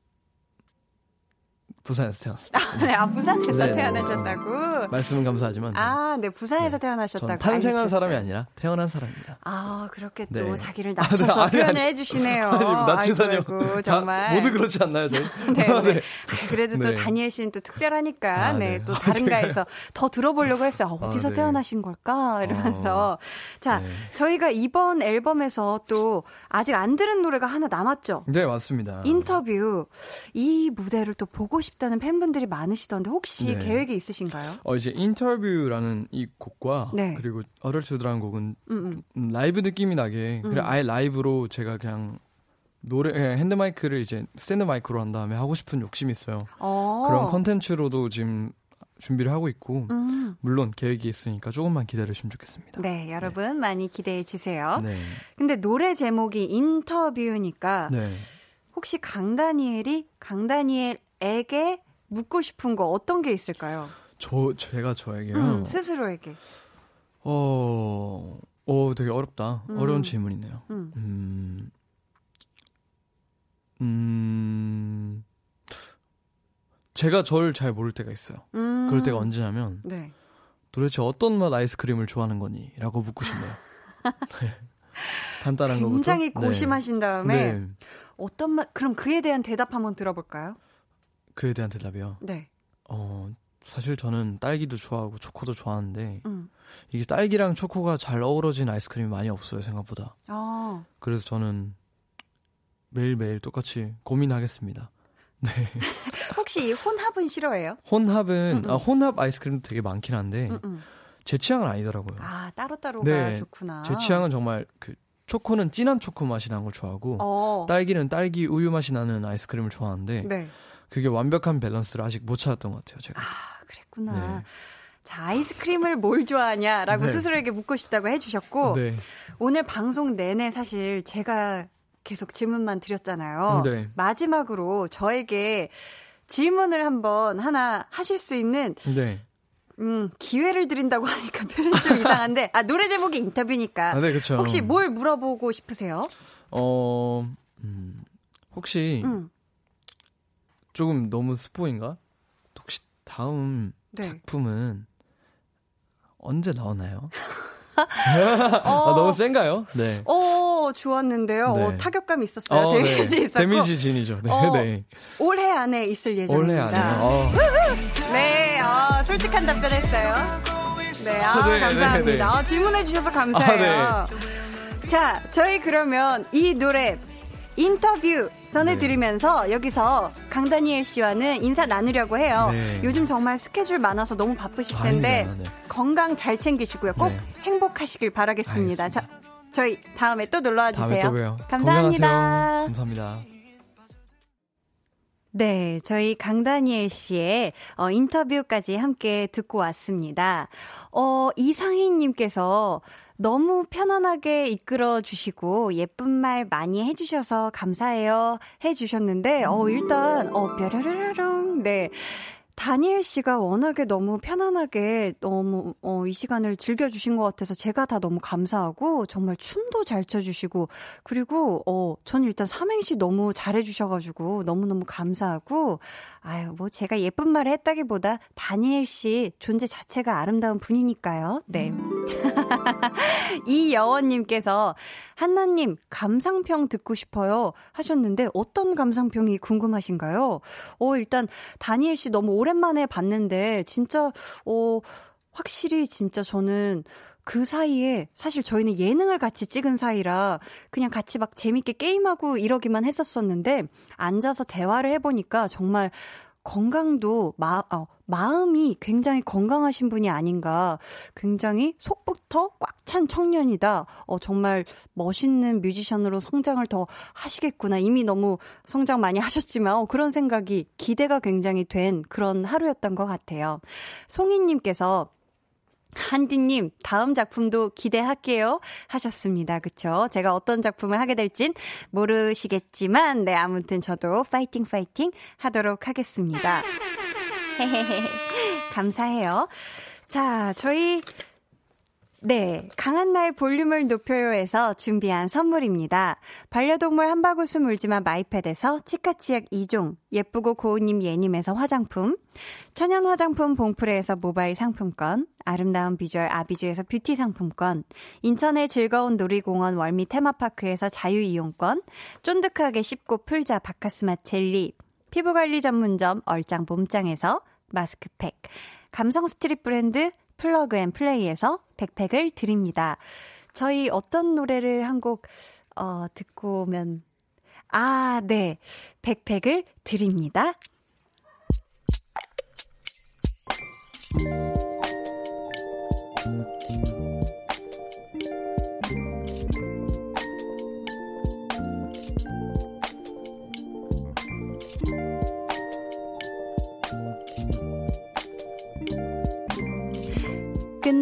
부산에서 태어났습니다. 아, 네, 아, 부산에서 네. 태어나셨다고? 말씀은 감사하지만. 아, 네, 부산에서 네. 태어나셨다고. 탄생한 사람이 아니라 태어난 사람입니다. 아, 그렇게 또 네. 자기를 낮춰서 아, 네, 표현을 해주시네요. 낮추다뇨. 정말. 모두 그렇지 않나요, 저희? [LAUGHS] 네, 네. 네. 아, 그래도 또 네. 다니엘 씨는 또 특별하니까, 아, 네, 또 다른가에서 더 들어보려고 했어요. 아, 어디서 아, 태어나신 걸까? 이러면서. 어, 자, 저희가 이번 앨범에서 또 아직 안 들은 노래가 하나 남았죠? 네, 맞습니다. 인터뷰. 이 무대를 또 보고 싶 싶다는 팬분들이 많으시던데 혹시 네. 계획이 있으신가요? 어 이제 인터뷰라는 이 곡과 네. 그리고 Adulthood라는 곡은 음음. 음, 라이브 느낌이 나게 음. 그래 아예 라이브로 제가 그냥 노래 예, 핸드 마이크를 이제 스탠드 마이크로 한 다음에 하고 싶은 욕심이 있어요. 어. 그런 컨텐츠로도 지금 준비를 하고 있고 음. 물론 계획이 있으니까 조금만 기다려 주시면 좋겠습니다. 네, 여러분 네. 많이 기대해 주세요. 네. 근데 노래 제목이 인터뷰니까 네. 혹시 강다니엘이 강다니엘 에게 묻고 싶은 거 어떤 게 있을까요? 저 제가 저에게요. 음, 스스로에게. 어, 어, 되게 어렵다. 음. 어려운 질문이네요. 음. 음, 음 제가 저를 잘 모를 때가 있어요. 음. 그럴 때가 언제냐면, 네. 도대체 어떤 맛 아이스크림을 좋아하는 거니? 라고 묻고 싶네요. [LAUGHS] 네. 간단한 거부터. 굉장히 고심하신 네. 다음에, 네. 어떤 맛, 그럼 그에 대한 대답 한번 들어볼까요? 그에 대한 대답이요? 네. 어, 사실 저는 딸기도 좋아하고 초코도 좋아하는데 음. 이게 딸기랑 초코가 잘 어우러진 아이스크림이 많이 없어요 생각보다. 아. 그래서 저는 매일 매일 똑같이 고민하겠습니다. 네. [LAUGHS] 혹시 혼합은 싫어해요? 혼합은 음, 음. 아, 혼합 아이스크림도 되게 많긴 한데 음음. 음. 제 취향은 아니더라고요. 아 따로 따로가 네, 좋구나. 제 취향은 정말 그 초코는 진한 초코 맛이 나는 걸 좋아하고 어. 딸기는 딸기 우유 맛이 나는 아이스크림을 좋아하는데 네. 그게 완벽한 밸런스를 아직 못 찾았던 것 같아요, 제가. 아, 그랬구나. 네. 자, 아이스크림을 뭘 좋아하냐라고 네. 스스로에게 묻고 싶다고 해주셨고, 네. 오늘 방송 내내 사실 제가 계속 질문만 드렸잖아요. 네. 마지막으로 저에게 질문을 한번 하나 하실 수 있는 네. 음, 기회를 드린다고 하니까 [LAUGHS] 표현이 좀 이상한데, 아, 노래 제목이 인터뷰니까. 아, 네, 그쵸. 혹시 뭘 물어보고 싶으세요? 어, 음, 혹시, 음. 조금 너무 스포인가? 혹시 다음 네. 작품은 언제 나오나요? [LAUGHS] 어, 아, 너무 센가요? 네. 어, 좋았는데요. 네. 어, 타격감 있었어요. 어, 데미지 네. 있었고. 데미지 진이죠. 네, 어, 네. 올해 안에 있을 예정입니다. 올해 안에. 어. 네, 어, 솔직한 답변했어요. 네, 아, 네, 네, 감사합니다. 네, 질문해 주셔서 감사해요. 아, 자, 저희 그러면 이 노래 인터뷰 전해드리면서 네. 여기서 강다니엘 씨와는 인사 나누려고 해요. 네. 요즘 정말 스케줄 많아서 너무 바쁘실 텐데 네. 건강 잘 챙기시고요. 꼭 네. 행복하시길 바라겠습니다. 알겠습니다. 자, 저희 다음에 또 놀러와 주세요. 다음에 또 감사합니다. 건강하세요. 감사합니다. 네, 저희 강다니엘 씨의 어, 인터뷰까지 함께 듣고 왔습니다. 어, 이상희님께서 너무 편안하게 이끌어 주시고 예쁜 말 많이 해주셔서 감사해요 해주셨는데 어 일단 어 뾰라라라랑 네. 다니엘 씨가 워낙에 너무 편안하게 너무 어, 이 시간을 즐겨주신 것 같아서 제가 다 너무 감사하고 정말 춤도 잘 춰주시고 그리고 어, 저는 일단 삼행시 너무 잘해주셔가지고 너무 너무 감사하고 아유 뭐 제가 예쁜 말을 했다기보다 다니엘 씨 존재 자체가 아름다운 분이니까요. 네. [LAUGHS] 이여원님께서 한나님 감상평 듣고 싶어요 하셨는데 어떤 감상평이 궁금하신가요? 어 일단 다니엘 씨 너무 오랜만에 봤는데 진짜 어 확실히 진짜 저는 그 사이에 사실 저희는 예능을 같이 찍은 사이라 그냥 같이 막 재밌게 게임하고 이러기만 했었었는데 앉아서 대화를 해보니까 정말 건강도 마, 어, 마음이 굉장히 건강하신 분이 아닌가. 굉장히 속부터 꽉 찬 청년이다. 어, 정말 멋있는 뮤지션으로 성장을 더 하시겠구나. 이미 너무 성장 많이 하셨지만, 어, 그런 생각이 기대가 굉장히 된 그런 하루였던 것 같아요. 송이님께서 한디님, 다음 작품도 기대할게요. 하셨습니다. 그쵸? 제가 어떤 작품을 하게 될진 모르시겠지만, 네, 아무튼 저도 파이팅 파이팅 하도록 하겠습니다. [LAUGHS] 감사해요. 자, 저희 네, 강한 나의 볼륨을 높여요에서 준비한 선물입니다. 반려동물 한바구스 물지만 마이패드에서 치카치약 2종, 예쁘고 고운님 예님에서 화장품, 천연 화장품 봉프레에서 모바일 상품권, 아름다운 비주얼 아비주에서 뷰티 상품권, 인천의 즐거운 놀이공원 월미 테마파크에서 자유이용권, 쫀득하게 씹고 풀자 박카스맛 젤리, 피부관리 전문점 얼짱 몸짱에서 마스크팩, 감성 street 브랜드 플러그 앤 플레이에서 백팩을 드립니다. 저희 어떤 노래를 한 곡, 어, 듣고 오면, 아, 네. 백팩을 드립니다.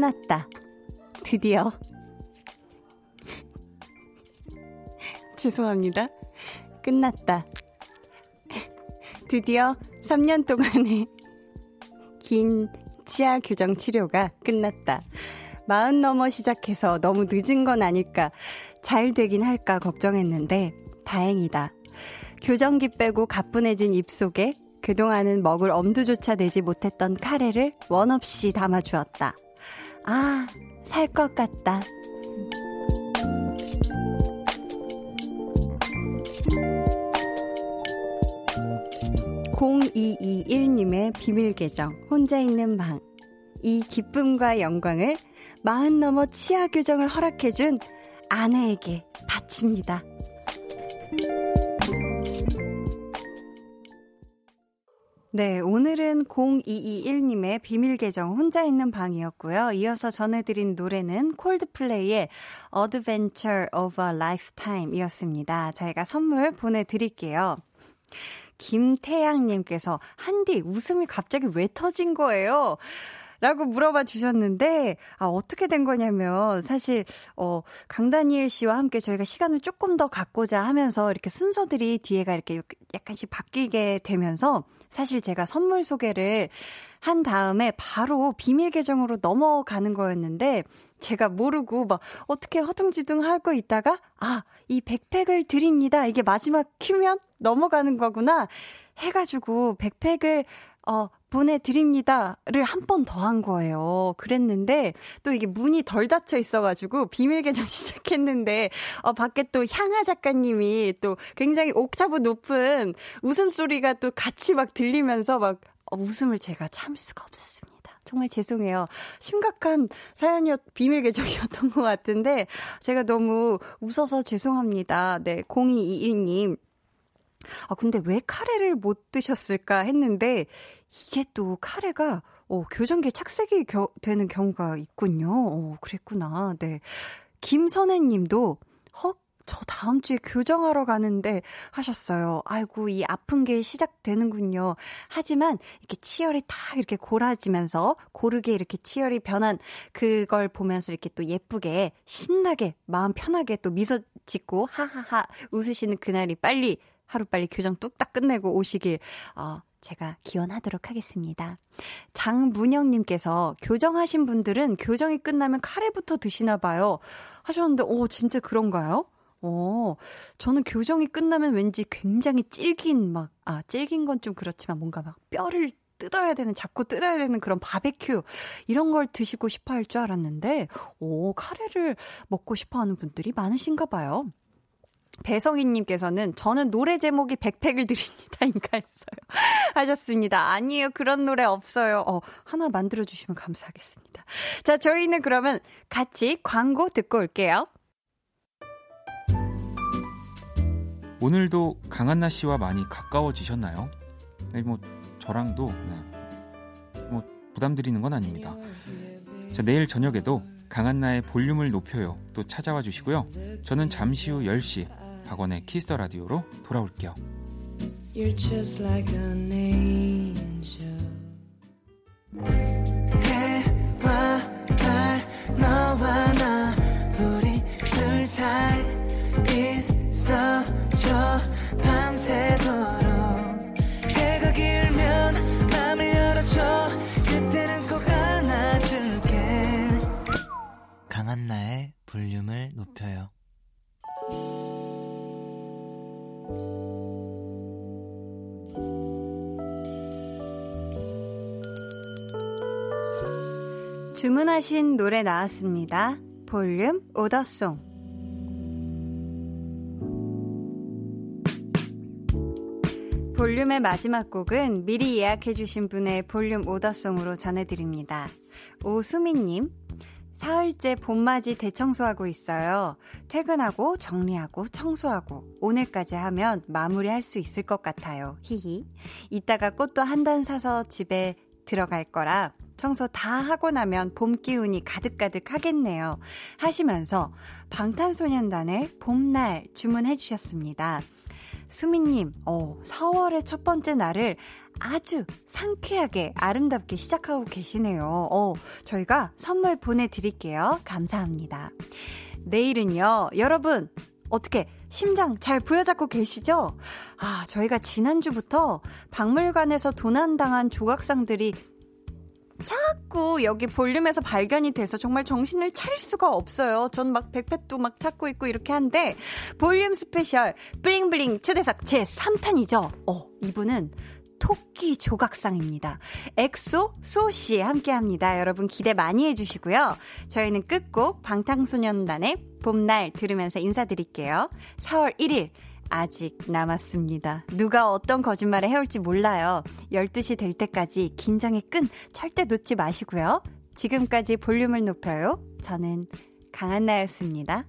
끝났다. 드디어. [LAUGHS] 죄송합니다. 끝났다. 드디어 3년 동안의 [LAUGHS] 긴 치아 교정 치료가 끝났다. 마흔 넘어 시작해서 너무 늦은 건 아닐까, 잘 되긴 할까 걱정했는데, 다행이다. 교정기 빼고 가뿐해진 입속에 그동안은 먹을 엄두조차 내지 못했던 카레를 원 없이 담아주었다. 아, 살 것 같다. (0221님의) 비밀 계정 혼자 있는 방 이 기쁨과 영광을 마흔 넘어 치아 교정을 허락해준 아내에게 바칩니다. 네, 오늘은 0221님의 비밀 계정 혼자 있는 방이었고요. 이어서 전해드린 노래는 콜드플레이의 Adventure of a Lifetime 이었습니다. 저희가 선물 보내드릴게요. 김태양님께서 한디 웃음이 갑자기 왜 터진 거예요? 라고 물어봐 주셨는데, 아, 어떻게 된 거냐면, 사실, 어, 강다니엘 씨와 함께 저희가 시간을 조금 더 갖고자 하면서 이렇게 순서들이 뒤에가 이렇게 약간씩 바뀌게 되면서, 사실 제가 선물 소개를 한 다음에 바로 비밀 계정으로 넘어가는 거였는데, 제가 모르고 막 어떻게 허둥지둥 하고 있다가, 아, 이 백팩을 드립니다. 이게 마지막 키면 넘어가는 거구나. 해가지고 백팩을 어, 보내드립니다를 한 번 더 한 거예요. 그랬는데 또 이게 문이 덜 닫혀 있어가지고 비밀 계정 [LAUGHS] 시작했는데 어, 밖에 또 향아 작가님이 또 굉장히 옥타브 높은 웃음소리가 또 같이 막 들리면서 막 어, 웃음을 제가 참을 수가 없었습니다. 정말 죄송해요. 심각한 사연이었, 비밀 계정이었던 것 같은데, 제가 너무 웃어서 죄송합니다. 네, 0221님. 아, 근데 왜 카레를 못 드셨을까 했는데, 이게 또 카레가, 어, 교정기에 착색이 겨, 되는 경우가 있군요. 어, 그랬구나. 네. 김선혜 님도, 헉, 저 다음 주에 교정하러 가는데 하셨어요. 아이고, 이 아픈 게 시작되는군요. 하지만 이렇게 치열이 딱 이렇게 골아지면서 고르게 이렇게 치열이 변한 그걸 보면서 이렇게 또 예쁘게 신나게 마음 편하게 또 미소 짓고 하하하 웃으시는 그날이 빨리 하루빨리 교정 뚝딱 끝내고 오시길, 어, 제가 기원하도록 하겠습니다. 장문영님께서 교정하신 분들은 교정이 끝나면 카레부터 드시나 봐요. 하셨는데, 오, 진짜 그런가요? 어, 저는 교정이 끝나면 왠지 굉장히 질긴 막, 아, 질긴 건 좀 그렇지만 뭔가 막 뼈를 뜯어야 되는, 자꾸 뜯어야 되는 그런 바베큐, 이런 걸 드시고 싶어 할 줄 알았는데, 오, 카레를 먹고 싶어 하는 분들이 많으신가 봐요. 배성희님께서는 저는 노래 제목이 백팩을 드립니다인가 했어요. [LAUGHS] 하셨습니다. 아니에요. 그런 노래 없어요. 어, 하나 만들어주시면 감사하겠습니다. 자, 저희는 그러면 같이 광고 듣고 올게요. 오늘도 강한나 씨와 많이 가까워지셨나요? 네, 뭐, 저랑도, 네. 뭐, 부담드리는 건 아닙니다. 자, 내일 저녁에도 강한나의 볼륨을 높여요. 또 찾아와 주시고요. 저는 잠시 후 10시 박원의 키스 더 라디오로 돌아올게요. You're just like an angel. 주문하신 노래 나왔습니다. 볼륨 오더송. 볼륨의 마지막 곡은 미리 예약해주신 분의 볼륨 오더송으로 전해드립니다. 오수민님, 사흘째 봄맞이 대청소하고 있어요. 퇴근하고 정리하고 청소하고 오늘까지 하면 마무리할 수 있을 것 같아요. 히히. 이따가 꽃도 한 단 사서 집에 들어갈 거라 청소 다 하고 나면 봄 기운이 가득가득 하겠네요. 하시면서 방탄소년단의 봄날 주문해 주셨습니다. 수민님, 어, 4월의 첫 번째 날을 아주 상쾌하게 아름답게 시작하고 계시네요. 어, 저희가 선물 보내드릴게요. 감사합니다. 내일은요, 여러분, 어떻게 심장 잘 부여잡고 계시죠? 아, 저희가 지난주부터 박물관에서 도난당한 조각상들이 자꾸 여기 볼륨에서 발견이 돼서 정말 정신을 차릴 수가 없어요. 전 막 백팩도 막 찾고 있고 이렇게 한데 볼륨 스페셜 블링블링 초대석 제 3탄이죠. 어, 이분은 토끼 조각상입니다. 엑소 수호 씨 함께 합니다. 여러분 기대 많이 해주시고요. 저희는 끝곡 방탄소년단의 봄날 들으면서 인사드릴게요. 4월 1일 아직 남았습니다. 누가 어떤 거짓말을 해올지 몰라요. 12시 될 때까지 긴장의 끈 절대 놓지 마시고요. 지금까지 볼륨을 높여요. 저는 강한나였습니다.